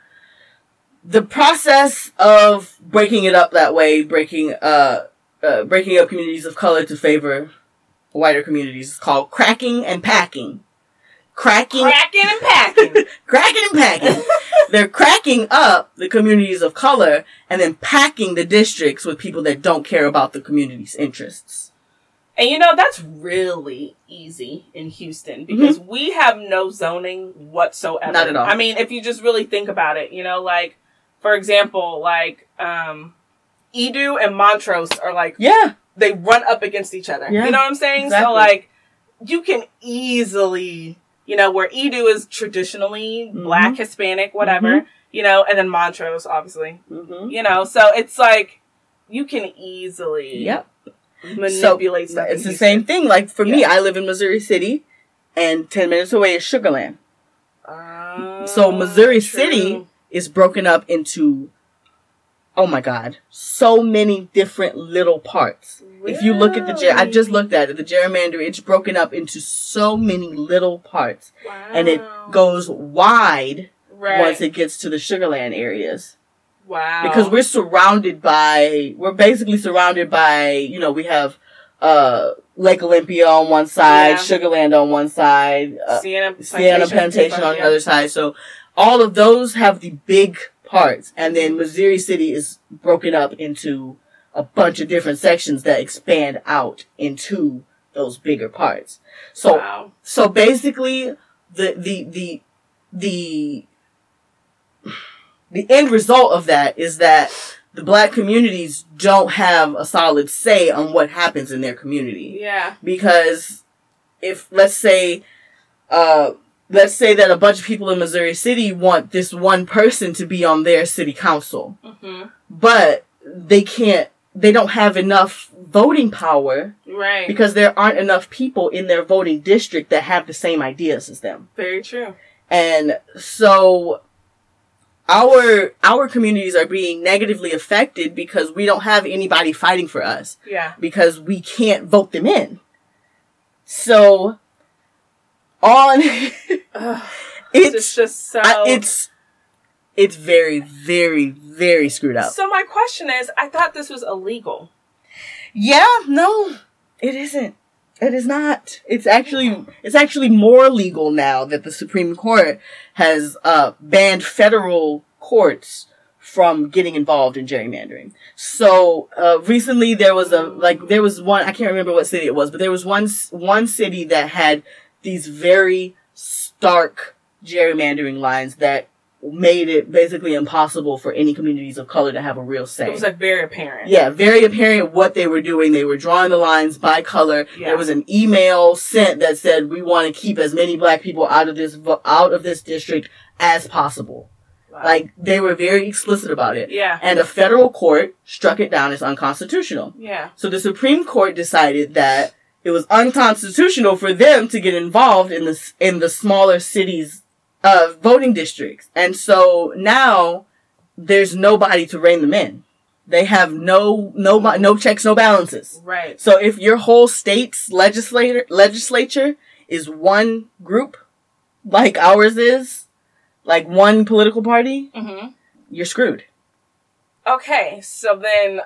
the process of breaking it up that way, breaking uh, uh breaking up communities of color to favor whiter communities is called cracking and packing. Cracking cracking and packing. cracking and packing. They're cracking up the communities of color and then packing the districts with people that don't care about the community's interests. And you know, that's really easy in Houston because we have no zoning whatsoever. Mm-hmm. Not at all. I mean, if you just really think about it, you know, like, for example, like, um, EaDo and Montrose are like, Yeah. they run up against each other. Yeah, you know what I'm saying? exactly. So, like, you can easily, you know, where EaDo is traditionally Mhm. black, Hispanic, whatever, you know, and then Montrose, obviously, Mm-hmm. you know, so it's like, you can easily Yep. Manipulate stuff. It's the same thing. Like for me, I live in Missouri City, and ten minutes away is Sugarland. Oh, So ah, Missouri true. City is broken up into, oh my god, so many different little parts. If you look at the, ger- I just looked at it, the gerrymander, it's broken up into so many little parts, and it goes wide right. once it gets to the Sugarland areas. Wow because we're surrounded by we're basically surrounded by you know we have uh Lake Olympia on one side, Yeah. Sugarland on one side, uh, Sienna Sienna Plantation on the other side. So all of those have the big parts, and then Missouri City is broken up into a bunch of different sections that expand out into those bigger parts. So wow. so basically, the the the the the end result of that is that the black communities don't have a solid say on what happens in their community. Yeah. Because if let's say uh let's say that a bunch of people in Missouri City want this one person to be on their city council. Hmm but they can't they don't have enough voting power right. because there aren't enough people in their voting district that have the same ideas as them. very true. And so our our communities are being negatively affected because we don't have anybody fighting for us yeah because we can't vote them in. So on Ugh, it's it's just so I- it's it's very very very screwed up. so my question is i thought this was illegal Yeah, no, it isn't. It is not. It's actually it's actually more legal now that the Supreme Court has uh, banned federal courts from getting involved in gerrymandering. So uh, recently there was a like there was one I can't remember what city it was, but there was one one city that had these very stark gerrymandering lines that made it basically impossible for any communities of color to have a real say. It was like very apparent. Yeah, very apparent what they were doing. They were drawing the lines by color. Yeah. There was an email sent that said, "We want to keep as many black people out of this out of this district as possible." Wow. Like they were very explicit about it. yeah, And a federal court struck it down as unconstitutional. yeah, So the Supreme Court decided that it was unconstitutional for them to get involved in the in the smaller cities uh, voting districts. And so now there's nobody to rein them in. They have no no no checks, no balances. right. So if your whole state's legislator legislature is one group, like ours is, like one political party, hmm you're screwed. Okay, so then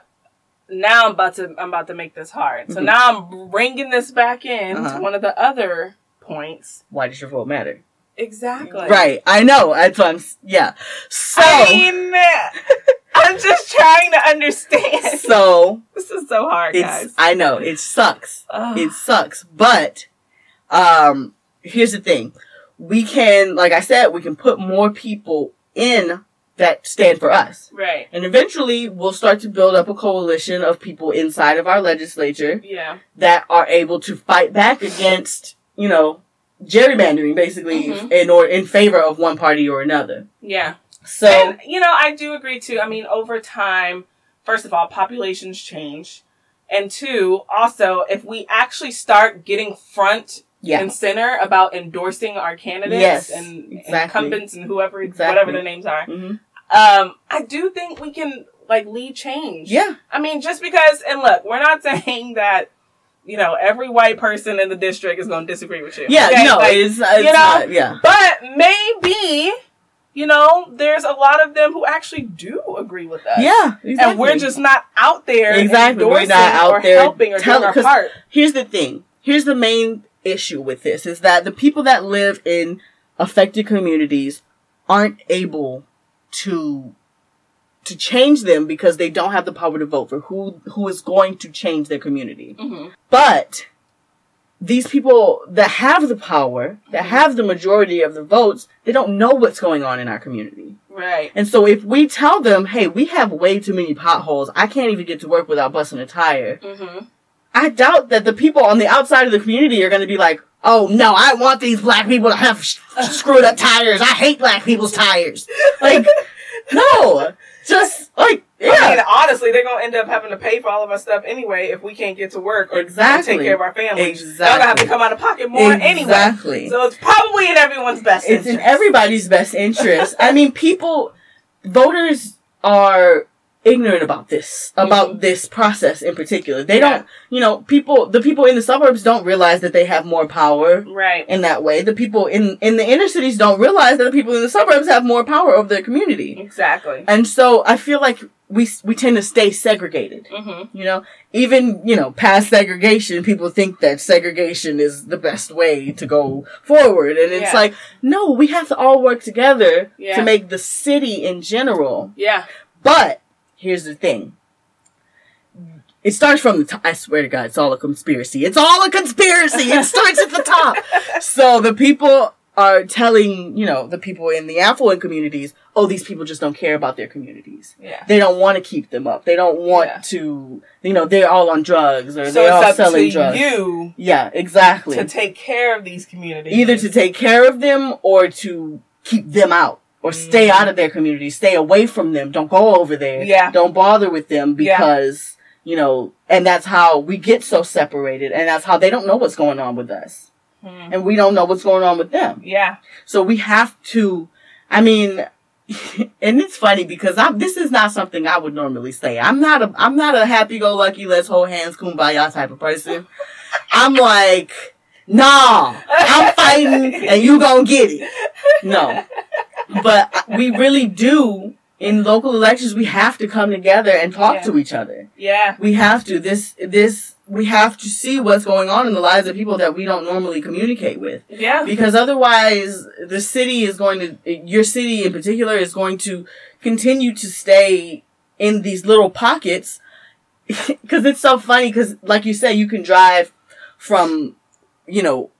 now I'm about to I'm about to make this hard. So Mhm. now I'm bringing this back in Uh-huh. to one of the other points. Why does your vote matter? Exactly. Right. I know. That's what I'm. Yeah. So. I mean, I'm just trying to understand. so this is so hard, it's. guys. I know it sucks. Ugh. It sucks. But, um, here's the thing: we can, like I said, we can put more people in that stand for us, right. and eventually we'll start to build up a coalition of people inside of our legislature Yeah. that are able to fight back against, you know, gerrymandering, basically, Mhm. in or in favor of one party or another. Yeah. So. and you know, I do agree too. I mean, over time, first of all, populations change. And two, also, if we actually start getting front yeah. and center about endorsing our candidates Yes, and exactly. incumbents and whoever Exactly. whatever their names are. hmm Um, I do think we can like lead change. Yeah. I mean, just because and look, we're not saying that you know every white person in the district is going to disagree with you. Yeah, okay? no, Like, it's, it's you know, not, yeah. but maybe you know there's a lot of them who actually do agree with us. Yeah, exactly. And we're just not out there Exactly, we're not out there helping or tell- doing our part. Here's the thing. Here's the main issue with this is that the people that live in affected communities aren't able to to change them because they don't have the power to vote for who who is going to change their community. Mm-hmm. But these people that have the power, that have the majority of the votes, they don't know what's going on in our community. Right. And so if we tell them, hey, we have way too many potholes, I can't even get to work without busting a tire, Mm-hmm. I doubt that the people on the outside of the community are going to be like, oh no, I want these black people to have sh- screwed up tires. I hate black people's tires. Like, no. Just, like, yeah. I mean, honestly, they're gonna end up having to pay for all of our stuff anyway if we can't get to work or Exactly. take care of our families. Exactly. They're gonna have to come out of pocket more anyway. Exactly. So it's probably in everyone's best it's in everybody's best interest. I mean, people, voters are ignorant about this, about Mhm. this process in particular. They Yeah. don't, you know, people, the people in the suburbs don't realize that they have more power right. in that way. The people in, in the inner cities don't realize that the people in the suburbs have more power over their community. Exactly. And so I feel like we, we tend to stay segregated. Mm-hmm. You know, even, you know, past segregation, people think that segregation is the best way to go forward. And it's Yeah. like, no, we have to all work together Yeah. to make the city in general. Yeah. But here's the thing. It starts from the top. I swear to God, it's all a conspiracy. It's all a conspiracy. It starts at the top. So the people are telling, you know, the people in the affluent communities, oh, these people just don't care about their communities Yeah. they don't want to keep them up. They don't want Yeah. to, you know, they're all on drugs or So they're all up selling to drugs. you Yeah, exactly. to take care of these communities. Either to take care of them or to keep them out or stay out of their community, stay away from them. Don't go over there. Yeah. Don't bother with them Yeah. because, you know, and that's how we get so separated and that's how they don't know what's going on with us. Mhm. And we don't know what's going on with them. Yeah. So we have to, I mean, and it's funny because I'm, this is not something I would normally say. I'm not a, I'm not a happy-go-lucky, let's hold hands, kumbaya type of person. I'm like, nah, I'm fighting and you gonna get it. No. But we really do, in local elections, we have to come together and talk Yeah. to each other. Yeah. We have to. This, this, we have to see what's going on in the lives of people that we don't normally communicate with Yeah. because otherwise the city is going to your city in particular is going to continue to stay in these little pockets because it's so funny because like you said you can drive from you know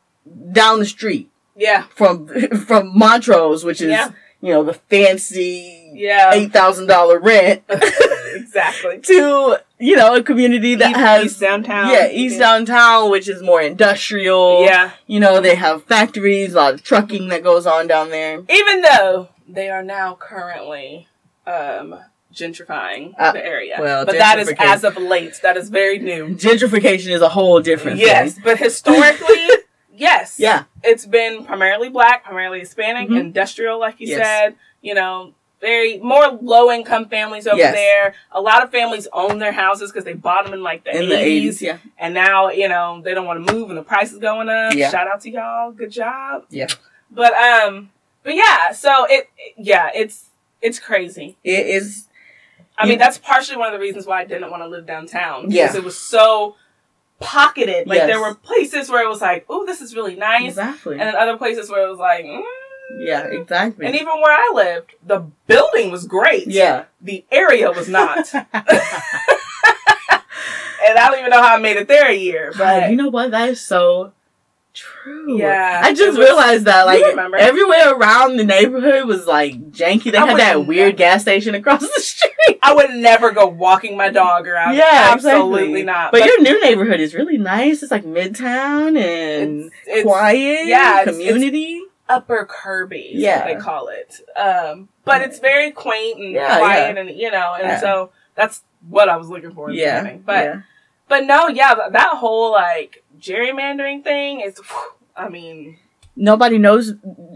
down the street Yeah. from from montrose which is Yeah. you know, the fancy Yeah. eight thousand dollar rent exactly. to you know a community that East- has East downtown. yeah East downtown, which is more industrial. Yeah. you know they have factories, a lot of trucking that goes on down there. Even though they are now currently um, gentrifying Uh, the area, well, but that is as of late. That is very new. Gentrification is a whole different Yes, thing. but historically, yes. Yeah, it's been primarily black, primarily Hispanic, Mhm. industrial, like you Yes. said. You know, very more low income families over Yes. there. A lot of families own their houses because they bought them in like the in the eighties. Yeah, and now you know they don't want to move and the price is going up. Yeah. Shout out to y'all, good job. Yeah. but um, but yeah, so it, yeah, it's it's crazy. it is. I mean, that's partially one of the reasons why I didn't want to live downtown. Yeah. because it was so pocketed. Like Yes. there were places where it was like, "Oh, this is really nice," Exactly. and then other places where it was like, mm. yeah, exactly. and even where I lived, the building was great. yeah. the area was not, and I don't even know how I made it there a year. God, But you know what? That is so true. Yeah, I just was- realized that like remember. everywhere around the neighborhood was like janky. They I had that wouldn't- weird gas station across the street. I would never go walking my dog around. Yeah, absolutely exactly. not. But, your new neighborhood is really nice. It's like midtown and it's, it's quiet. yeah, it's- community. upper Kirby, is Yeah. what they call it. Um, but it's very quaint and Yeah, quiet, and you know, and Yeah. so that's what I was looking for. In the yeah, beginning. but yeah. But no, yeah, that, whole like gerrymandering thing is. I mean, nobody knows.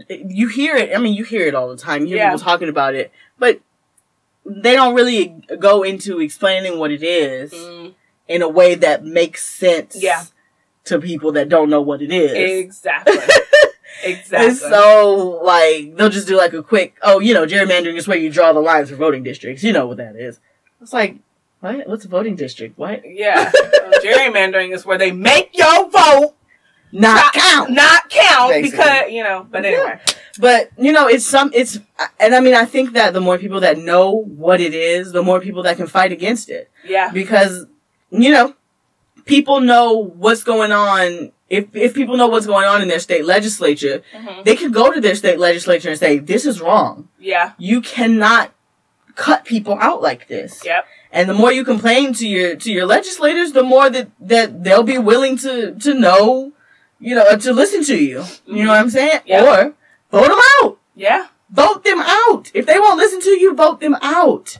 You hear it. I mean, you hear it all the time. You hear Yeah. people talking about it, but they don't really go into explaining what it is mm, in a way that makes sense. Yeah. To people that don't know what it is. exactly, exactly. And so, like, they'll just do like a quick, oh, you know, gerrymandering is where you draw the lines for voting districts. You know what that is. It's like, what? What's a voting district? What? Yeah, gerrymandering is where they make your vote Not count. not count Basically. because you know. But anyway, But you know, it's some. It's and I mean, I think that the more people that know what it is, the more people that can fight against it. yeah, Because you know, people know what's going on. If if people know what's going on in their state legislature, hmm they can go to their state legislature and say, "This is wrong. yeah, You cannot cut people out like this." yep, And the more you complain to your to your legislators, the more that that they'll be willing to to know, you know, to listen to you. You know mm-hmm. what I'm saying? Yeah. Or vote them out. yeah, Vote them out. If they won't listen to you, vote them out.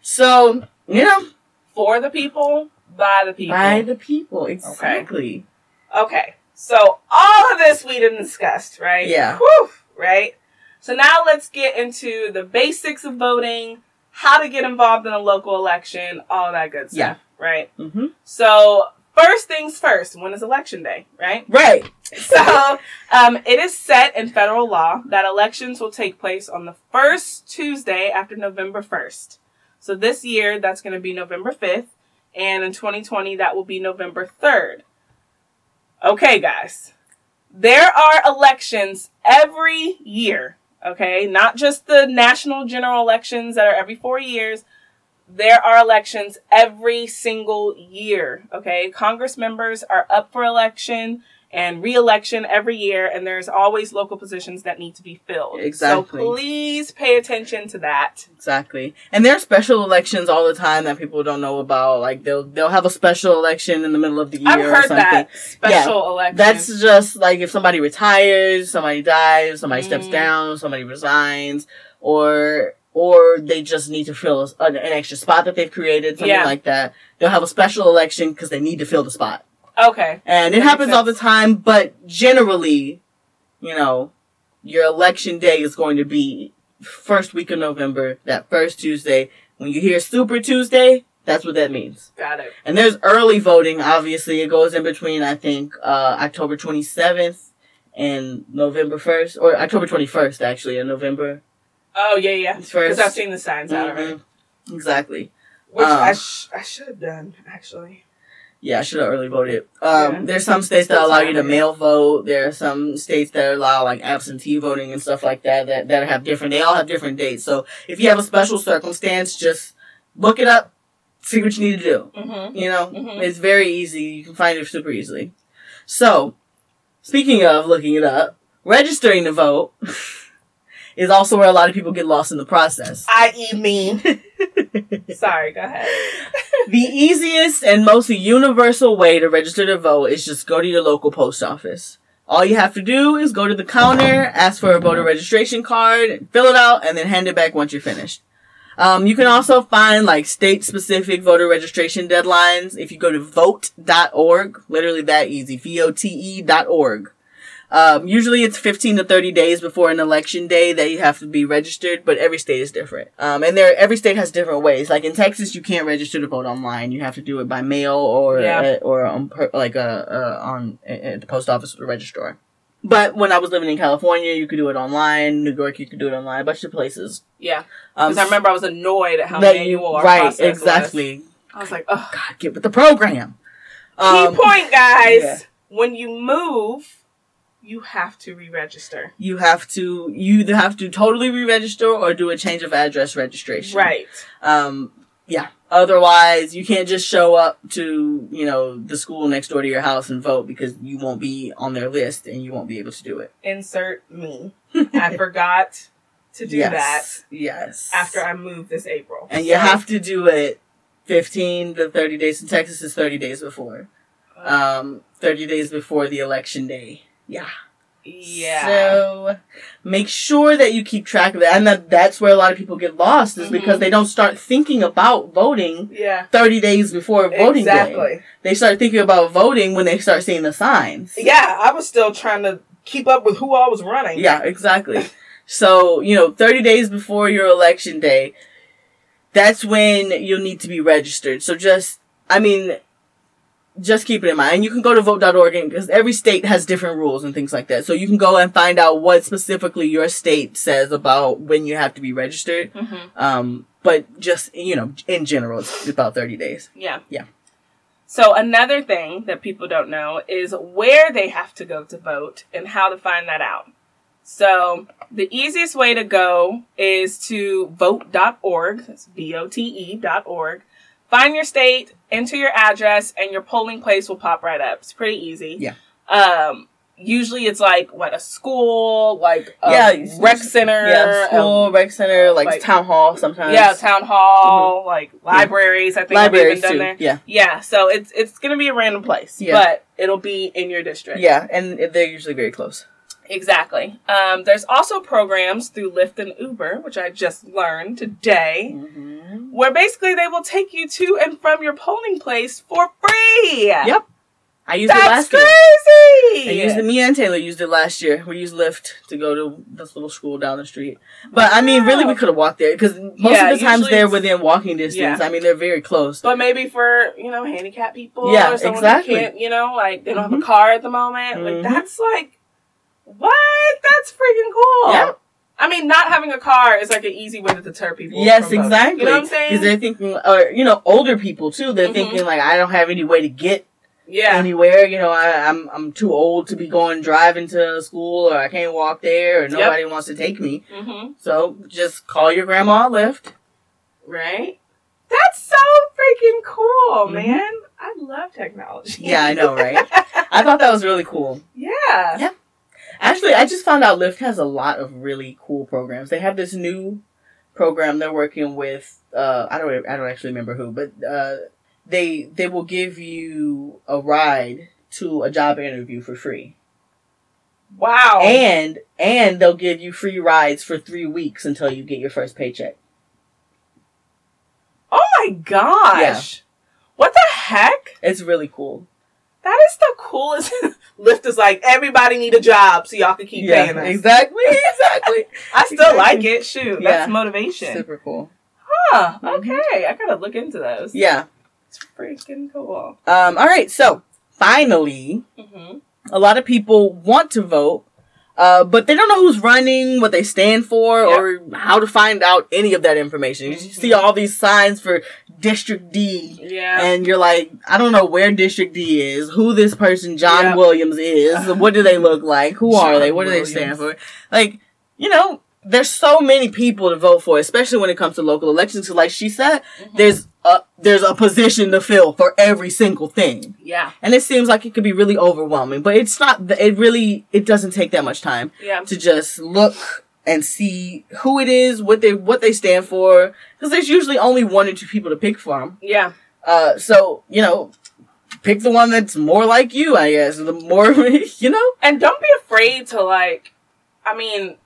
So you know, for the people, by the people. by the people, exactly. Okay, so all of this we didn't discussed, right? Yeah. Whew, right. So now let's get into the basics of voting, how to get involved in a local election, all that good stuff, Yeah. right? hmm So first things first, when is election day, right? Right. So um, it is set in federal law that elections will take place on the first Tuesday after November 1st. So this year, that's going to be November 5th. And in 2020, that will be November 3rd. Okay, guys. There are elections every year. Okay. Not just the national general elections that are every four years. There are elections every single year. Okay. Congress members are up for election and re-election every year and there's always local positions that need to be filled. Exactly. So please pay attention to that. Exactly. And there are special elections all the time that people don't know about. Like they'll they'll have a special election in the middle of the year I've or heard something. that special election. That's just like if somebody retires, somebody dies, somebody steps Mhm. down, somebody resigns, or or they just need to fill an, an extra spot that they've created, something Yeah. like that. They'll have a special election because they need to fill the spot, okay. and it That makes happens all the time. But generally, you know, your election day is going to be first week of November, that first Tuesday. When you hear Super Tuesday, that's what that means. Got it. And there's early voting, obviously. It goes in between, I think, uh, October 27th and November 1st, or October 21st, actually, and November Oh yeah, yeah. Because. I've seen the signs out already. Exactly. Which Um, I sh- I should have done actually. Yeah, I should have early voted. Um, Yeah. There's some states that allow you to mail vote. There are some states that allow like absentee voting and stuff like that, that that have different. They all have different dates. So if you have a special circumstance, just look it up, see what you need to do. Mm-hmm. You know, Mhm. it's very easy. You can find it super easily. So, speaking of looking it up, registering to vote is also where a lot of people get lost in the process. I.e. me. Sorry, go ahead. the easiest and most universal way to register to vote is just go to your local post office. All you have to do is go to the counter, ask for a voter registration card, fill it out, and then hand it back once you're finished. Um, you can also find like state specific voter registration deadlines if you go to vote.org, literally that easy, V-O-T-E dot org. Um, usually it's 15 to 30 days before an election day that you have to be registered, but every state is different. Um, and there, every state has different ways. Like in Texas, you can't register to vote online. You have to do it by mail or, Yeah. uh, or on, per, like, uh, uh, on, at the post office or the registrar. But when I was living in California, you could do it online. New York, you could do it online. A bunch of places. Yeah, Um, because I remember I was annoyed at how that manual you, our right, process was. exactly. I was like, oh. God, get with the program. Key Um, point, guys. yeah. When you move, you have to re-register. you have to you either have to totally re-register or do a change of address registration. Right. Um. Yeah. Otherwise, you can't just show up to you know the school next door to your house and vote because you won't be on their list and you won't be able to do it. Insert me. I forgot to do yes. that Yes. after I moved this April. and you have to do it fifteen to thirty days. In Texas, is thirty days before. uh, Um, thirty days before the election day. Yeah. yeah. So make sure that you keep track of that. And that, that's where a lot of people get lost is Mhm. because they don't start thinking about voting yeah. 30 days before voting day. They start thinking about voting when they start seeing the signs. Yeah, I was still trying to keep up with who I was running. Yeah, exactly. so, you know, 30 days before your election day, that's when you'll need to be registered. So just, I mean, just keep it in mind. And you can go to vote.org because every state has different rules and things like that. So you can go and find out what specifically your state says about when you have to be registered. hmm Um, but just, you know, in general, it's about 30 days. Yeah. Yeah. So another thing that people don't know is where they have to go to vote and how to find that out. So the easiest way to go is to vote.org. That's V-O-T-E dot org. Find your state, enter your address, and your polling place will pop right up. It's pretty easy. Yeah. Um, usually it's like what a school, like a Yeah, rec center, Yeah, school, um, rec center, like, like- town hall sometimes. yeah, town hall, like libraries. I think libraries done too. there. Yeah. Yeah, so it's it's gonna be a random place, Yeah. but it'll be in your district. Yeah, and they're usually very close. Exactly. Um, there's also programs through Lyft and Uber, which I just learned today, Mm-hmm. where basically they will take you to and from your polling place for free. Yep. I used it That's last year. crazy. I used it, me and Taylor used it last year. We used Lyft to go to this little school down the street. But I mean, really, we could have walked there because most Yeah, of the times they're within walking distance. Yeah. I mean, they're very close. But maybe for you know handicapped people, Yeah, or someone exactly. who can't, you know, like they don't have Mhm. a car at the moment. Like Mhm. that's like, what? That's freaking cool. Yeah. I mean, not having a car is like an easy way to deter people. Yes, exactly. You know what I'm saying? Because they're thinking, or you know, older people too. They're Mhm. thinking like, I don't have any way to get yeah. anywhere. You know, I, I'm I'm too old to be going driving to school, or I can't walk there, or nobody wants to take me. hmm So just call your grandma a Lyft. Right. That's so freaking cool, Mhm. man. I love technology. Yeah, I know, right? I thought that was really cool. yeah. Yeah. Actually, I just found out Lyft has a lot of really cool programs. They have this new program they're working with. Uh, I don't, I don't actually remember who, but uh, they they will give you a ride to a job interview for free, Wow. and and they'll give you free rides for three weeks until you get your first paycheck. oh my gosh. What the heck? It's really cool. That is the coolest. Lyft is like everybody need a job so y'all can keep yeah, paying us. exactly, exactly. I still Exactly. like it. Shoot, Yeah. that's motivation. Super cool. Huh. Mhm. Okay, I gotta look into those. Yeah. It's freaking cool. Um. All right. So finally, hmm a lot of people want to vote, uh, but they don't know who's running, what they stand for, Yep. or how to find out any of that information. You Mhm. see all these signs for District D, Yeah. and you're like, I don't know where District D is, who this person John Yep. Williams is, what do they look like, who are they, what do they stand for? Like, you know. There's so many people to vote for, especially when it comes to local elections. 'cause like she said, Mhm. there's a there's a position to fill for every single thing yeah. and it seems like it could be really overwhelming but it's not it really it doesn't take that much time Yeah. to just look and see who it is, what they what they stand for, because there's usually only one or two people to pick from. Yeah. Uh, so you know, pick the one that's more like you, I guess. The more you know. And don't be afraid to like, I mean,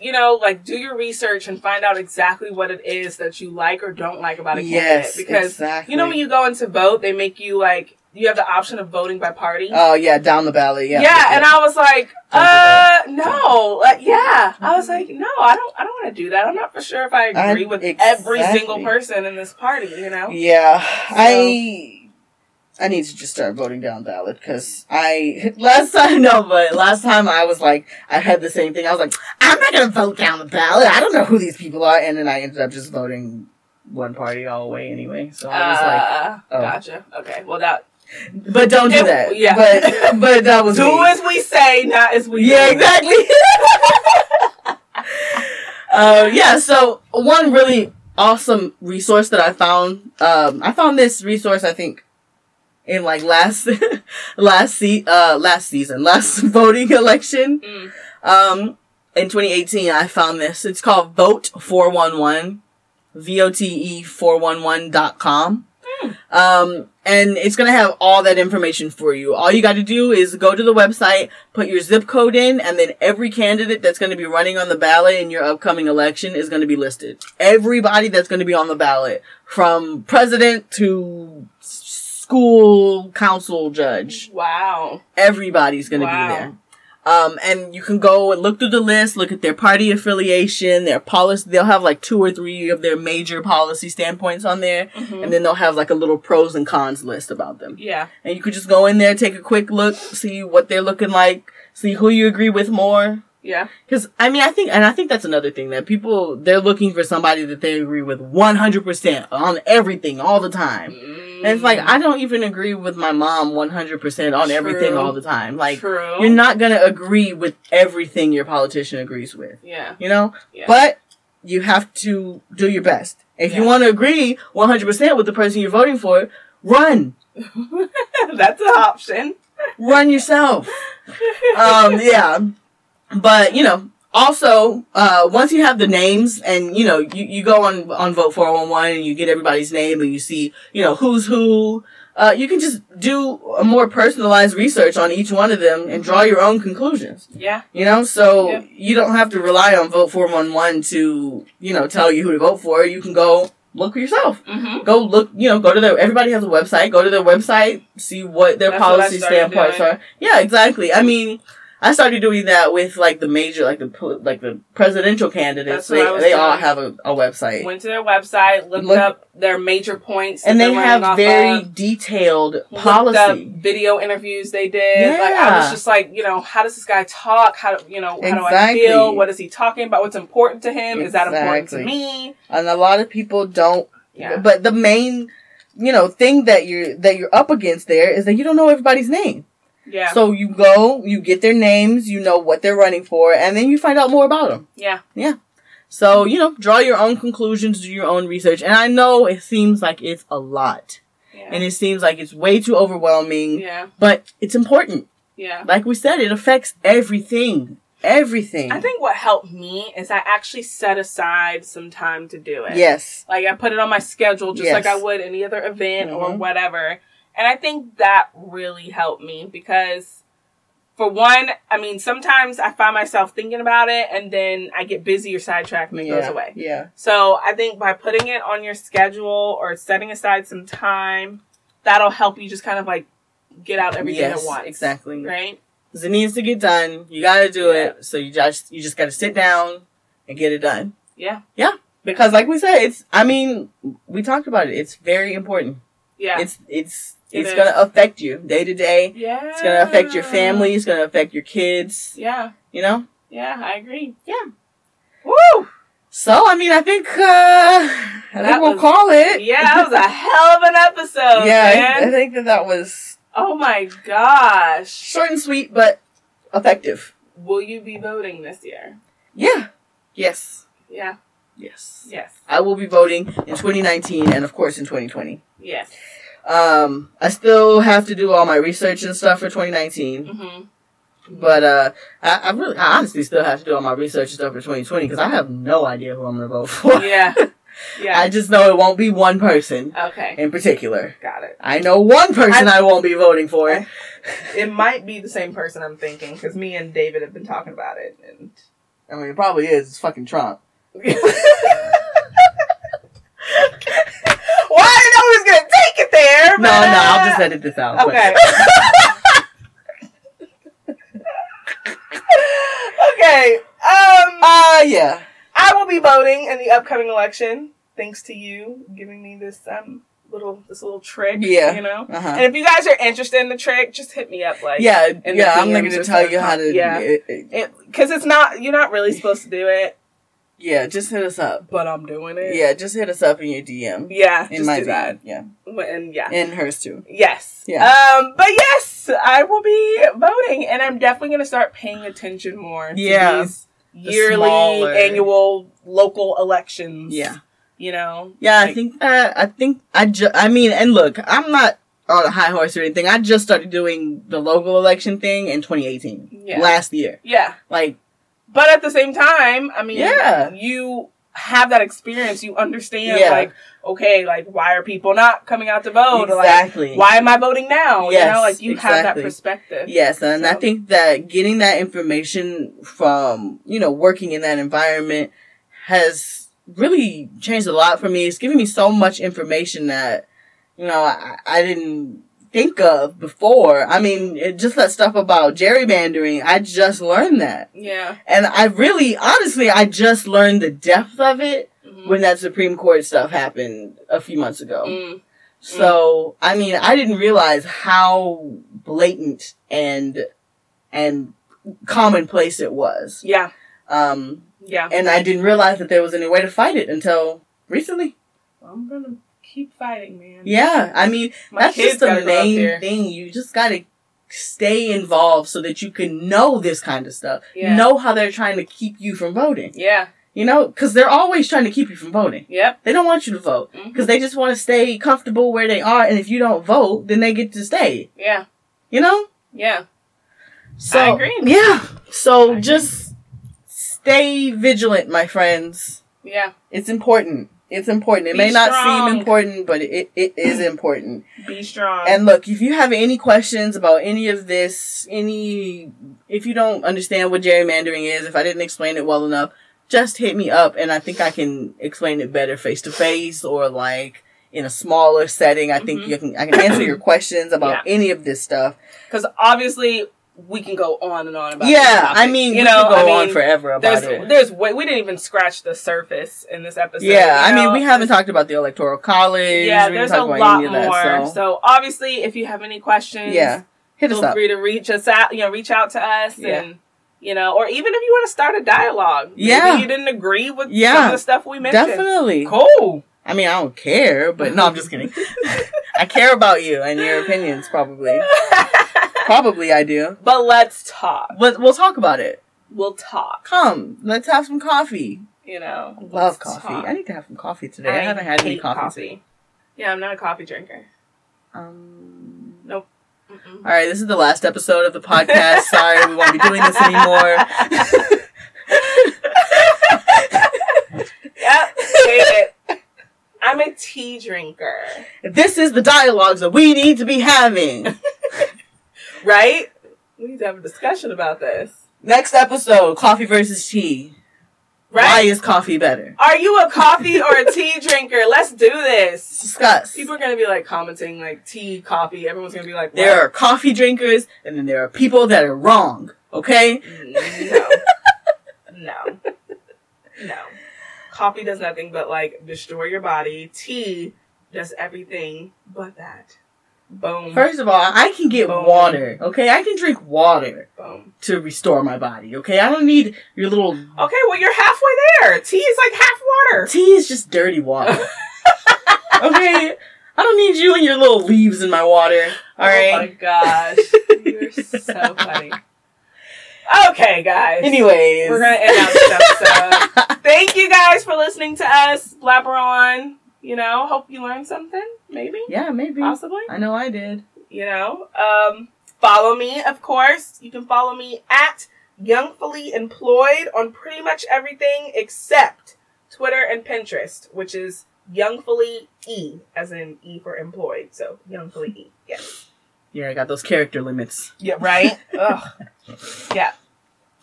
you know, like do your research and find out exactly what it is that you like or don't like about a candidate. Yes, because exactly. you know when you go into vote, they make you like you have the option of voting by party. Oh yeah, down the ballot. Yeah. Yeah, and I was like, uh, no, like, yeah. I was like, no, I don't, I don't want to do that. I'm not for sure if I I- agree with every single person in this party. You know? Yeah, I I need to just start voting down ballot because I last time no, but last time I was like I had the same thing. I was like, I'm not gonna vote down the ballot. I don't know who these people are, and then I ended up just voting one party all the way anyway. So I was like, Uh, oh. gotcha. Okay. Well, that but don't do it- that. yeah. but but that was do me. as we say, not as we Yeah, do. exactly. uh, yeah, so one really awesome resource that I found, um, I found this resource, I think, in like last, last se- uh, last season, last voting election. Mm. Um, in 2018, I found this. It's called Vote 411, V-O-T-E 411.com. Um, and it's gonna have all that information for you. All you gotta do is go to the website, put your zip code in, and then every candidate that's gonna be running on the ballot in your upcoming election is gonna be listed. Everybody that's gonna be on the ballot, from president to school council judge, Wow. everybody's gonna Wow. be there. Um, and you can go and look through the list, look at their party affiliation, their policy. They'll have like two or three of their major policy standpoints on there, Mhm. and then they'll have like a little pros and cons list about them. Yeah. And you could just go in there, take a quick look, see what they're looking like, see who you agree with more. Yeah. Cause I mean, I think, and I think that's another thing that people, they're looking for somebody that they agree with 100% on everything all the time. And it's like, I don't even agree with my mom 100% on everything all the time. Like, True. you're not gonna agree with everything your politician agrees with, Yeah. you know? Yeah. But you have to do your best. If you want to agree 100% with the person you're voting for, run. That's an option. Run yourself. um, yeah. But, you know, also, uh, once you have the names and, you know, you, you go on, on Vote 411 and you get everybody's name and you see, you know, who's who, uh, you can just do a more personalized research on each one of them and draw your own conclusions. Yeah. You know, so Yeah. you don't have to rely on Vote 411 to, you know, tell you who to vote for. You can go look for yourself. Mm-hmm. Go look, you know, go to their, everybody has a website, go to their website, see what their That's policy doing. are. Yeah, exactly. I mean, I started doing that with like the major, like the, like the presidential candidates. They, they all have a, a website. Went to their website, looked Look- up their major points, and they have very of, detailed policy. video interviews they did. Like I was just like, you know, how does this guy talk? How do you know? How do I feel? What is he talking about? What's important to him? Is that important to me? And a lot of people don't Yeah. But the main, you know, thing that you're that you're up against there is that you don't know everybody's name. Yeah. So you go, you get their names, you know what they're running for, and then you find out more about them. yeah. Yeah. So you know, draw your own conclusions, do your own research. And I know it seems like it's a lot, Yeah. and it seems like it's way too overwhelming, yeah. but it's important. Yeah. Like we said, it affects everything, everything. I think what helped me is I actually set aside some time to do it. yes, Like I put it on my schedule just Yes. like I would any other event or Mhm. whatever. And I think that really helped me because for one, I mean, sometimes I find myself thinking about it and then I get busy or sidetracked and it goes away. yeah, So I think by putting it on your schedule or setting aside some time, that'll help you just kind of like get out everything yes, at once. exactly. Right? 'Cause it needs to get done. You got to do Yeah. it. So you just you just got to sit down and get it done. Yeah. Yeah. Because like we said, it's I mean, we talked about it. It's very important. Yeah. It's it's It it's going to affect you day to day. yeah. It's going to affect your family, it's going to affect your kids, Yeah. you know? Yeah, I agree. Yeah. Woo! So, I mean, I think uh I That think we'll was- call it. Yeah, that was a hell of an episode, yeah, I, I think that that was Oh my gosh. short and sweet but effective. Will you be voting this year? Yeah. Yes. Yeah. Yes. Yes. I will be voting in 2019 and of course in 2020. Yes. Um, I still have to do all my research and stuff for 2019. hmm But uh, I, I really, I honestly still have to do all my research and stuff for 2020 because I have no idea who I'm gonna vote for. Yeah. Yeah. I just know it won't be one person okay. in particular. Got it. I know one person I, won't be voting for. It might be the same person I'm thinking because me and David have been talking about it, and I mean, it probably is. It's fucking Trump. well, I didn't know he was it there. No, no, I'll just edit this out. Okay. okay. Um, Uh, yeah. I will be voting in the upcoming election. Thanks to you giving me this um little this little trick. Yeah. You know. Uh huh. And if you guys are interested in the trick, just hit me up. Like Yeah, yeah. I'm not gonna tell you how to. Yeah. it- it- because it's not you're not really supposed to do it, yeah, just hit us up. but I'm doing it. Yeah, just hit us up in your DM. Yeah. In just my do that. DM. Yeah. And yeah. And hers too. Yes. Yeah. Um, but yes, I will be voting, and I'm definitely going to start paying attention more. To Yeah. These yearly, smaller- annual, local elections. Yeah. You know. Yeah, I think uh, I think I ju- I mean, and look, I'm not on a high horse or anything. I just started doing the local election thing in 2018, Yeah. last year. Yeah. Like, But at the same time, I mean, Yeah. you have that experience. You understand, Yeah. like, okay, like, why are people not coming out to vote? Or, like, exactly. why am I voting now? you Yes, know, like, you have that perspective. Yes, and I think that getting that information from, you know, working in that environment has really changed a lot for me. It's given me so much information that, you know, I, I didn't think of before. I mean, it, just that stuff about gerrymandering, I just learned that. Yeah. And I really, honestly, I just learned the depth of it Mhm. when that Supreme Court stuff happened a few months ago. Mm. So, I mean, I didn't realize how blatant and, and commonplace it was. Yeah. Um, Yeah. and I didn't realize that there was any way to fight it until recently. I'm gonna keep fighting, man. Yeah, I mean, My that's just the gotta grow up main thing. You just gotta stay involved so that you can know this kind of stuff. Yeah. Know how they're trying to keep you from voting. Yeah. You know, because they're always trying to keep you from voting. Yep. They don't want you to vote mm-hmm. because they just want to stay comfortable where they are. And if you don't vote, then they get to stay. Yeah. You know. Yeah. So I agree. Yeah. So agree. just stay vigilant, my friends. Yeah. It's important. It's important. It Be may not seem important, but it, it is important. Be strong. And look, if you have any questions about any of this, any, if you don't understand what gerrymandering is, if I didn't explain it well enough, just hit me up and I think I can explain it better face to face or like in a smaller setting. I think Mhm. you can, I can answer your questions about any of this stuff. because obviously we can go on and on about. Yeah. I mean, you you know, know, go I mean, on forever about There's, it. there's way we didn't even scratch the surface in this episode. Yeah. I mean, we haven't talked about the electoral college. Yeah, there's a lot of that, more. so, so. obviously, if you have any questions, yeah. Hit us feel up. free to reach us out. You know, reach out to us Yeah. and. You know, or even if you want to start a dialogue. Yeah. You didn't agree with some Yeah. of the stuff we mentioned. Definitely. Cool. I mean, I don't care, but no, I'm just kidding. I care about you and your opinions, probably. Probably I do. but let's talk. But we'll talk about it. We'll talk. Come, let's have some coffee. You know, Love coffee. talk. I need to have some coffee today. I, haven't had any hate coffee. Yeah, I'm not a coffee drinker. Um, Nope. Mm-mm. all right, this is the last episode of the podcast. Sorry, we won't be doing this anymore. Yep, hate it. I'm a tea drinker, this is the dialogues that we need to be having. right? We need to have a discussion about this, Next episode: coffee versus tea. Right? Why is coffee better? Are you a coffee or a tea drinker? Let's do this. Discuss. People are gonna be like commenting like tea, coffee. Everyone's gonna be like, There are coffee drinkers, and then there are people that are wrong. Okay? Mm, no, no, no. Coffee does nothing but like destroy your body. Tea does everything but that. Boom. First of all, I can get Boom. water. Okay? I can drink water Boom. to restore my body. Okay? I don't need your little Okay, well you're halfway there. Tea is like half water. tea is just dirty water. okay? I don't need you and your little leaves in my water. All Oh my gosh, you're so funny. Okay, guys. Anyways, we're gonna end out this episode. Thank you guys for listening to us blabber on. You know, hope you learned something. Maybe, yeah, maybe. possibly. I know I did. You know, um, follow me, of course. You can follow me at Youngfully Employed on pretty much everything except Twitter and Pinterest, which is Youngfully E, as in E for employed. So Youngfully E. Yes. Yeah, I got those character limits. Yeah, right? Ugh. Yeah.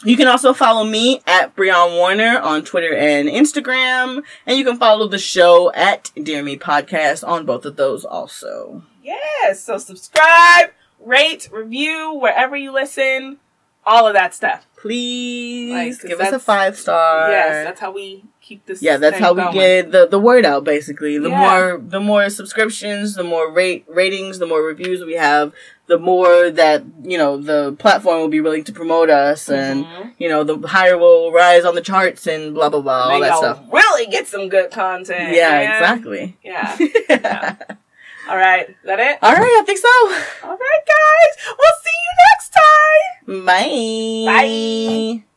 You can also follow me at Breon Warner on Twitter and Instagram, and you can follow the show at Dear Me Podcast on both of those also. Yes. So subscribe, rate, review, wherever you listen, all of that stuff. Please Like, give us a five star. Yes, that's how we keep this. yeah, that's how we going. get the, the word out. Basically, the Yeah. more the more subscriptions, the more rate ratings, the more reviews we have, the more that you know the platform will be willing to promote us, and Mhm. you know the higher we'll rise on the charts and blah blah blah, all that stuff. Really get some good content. Yeah, man. exactly. Yeah. Yeah. All right. Is that it? All right, I think so. All right, guys. We'll see you next time. Bye. Bye.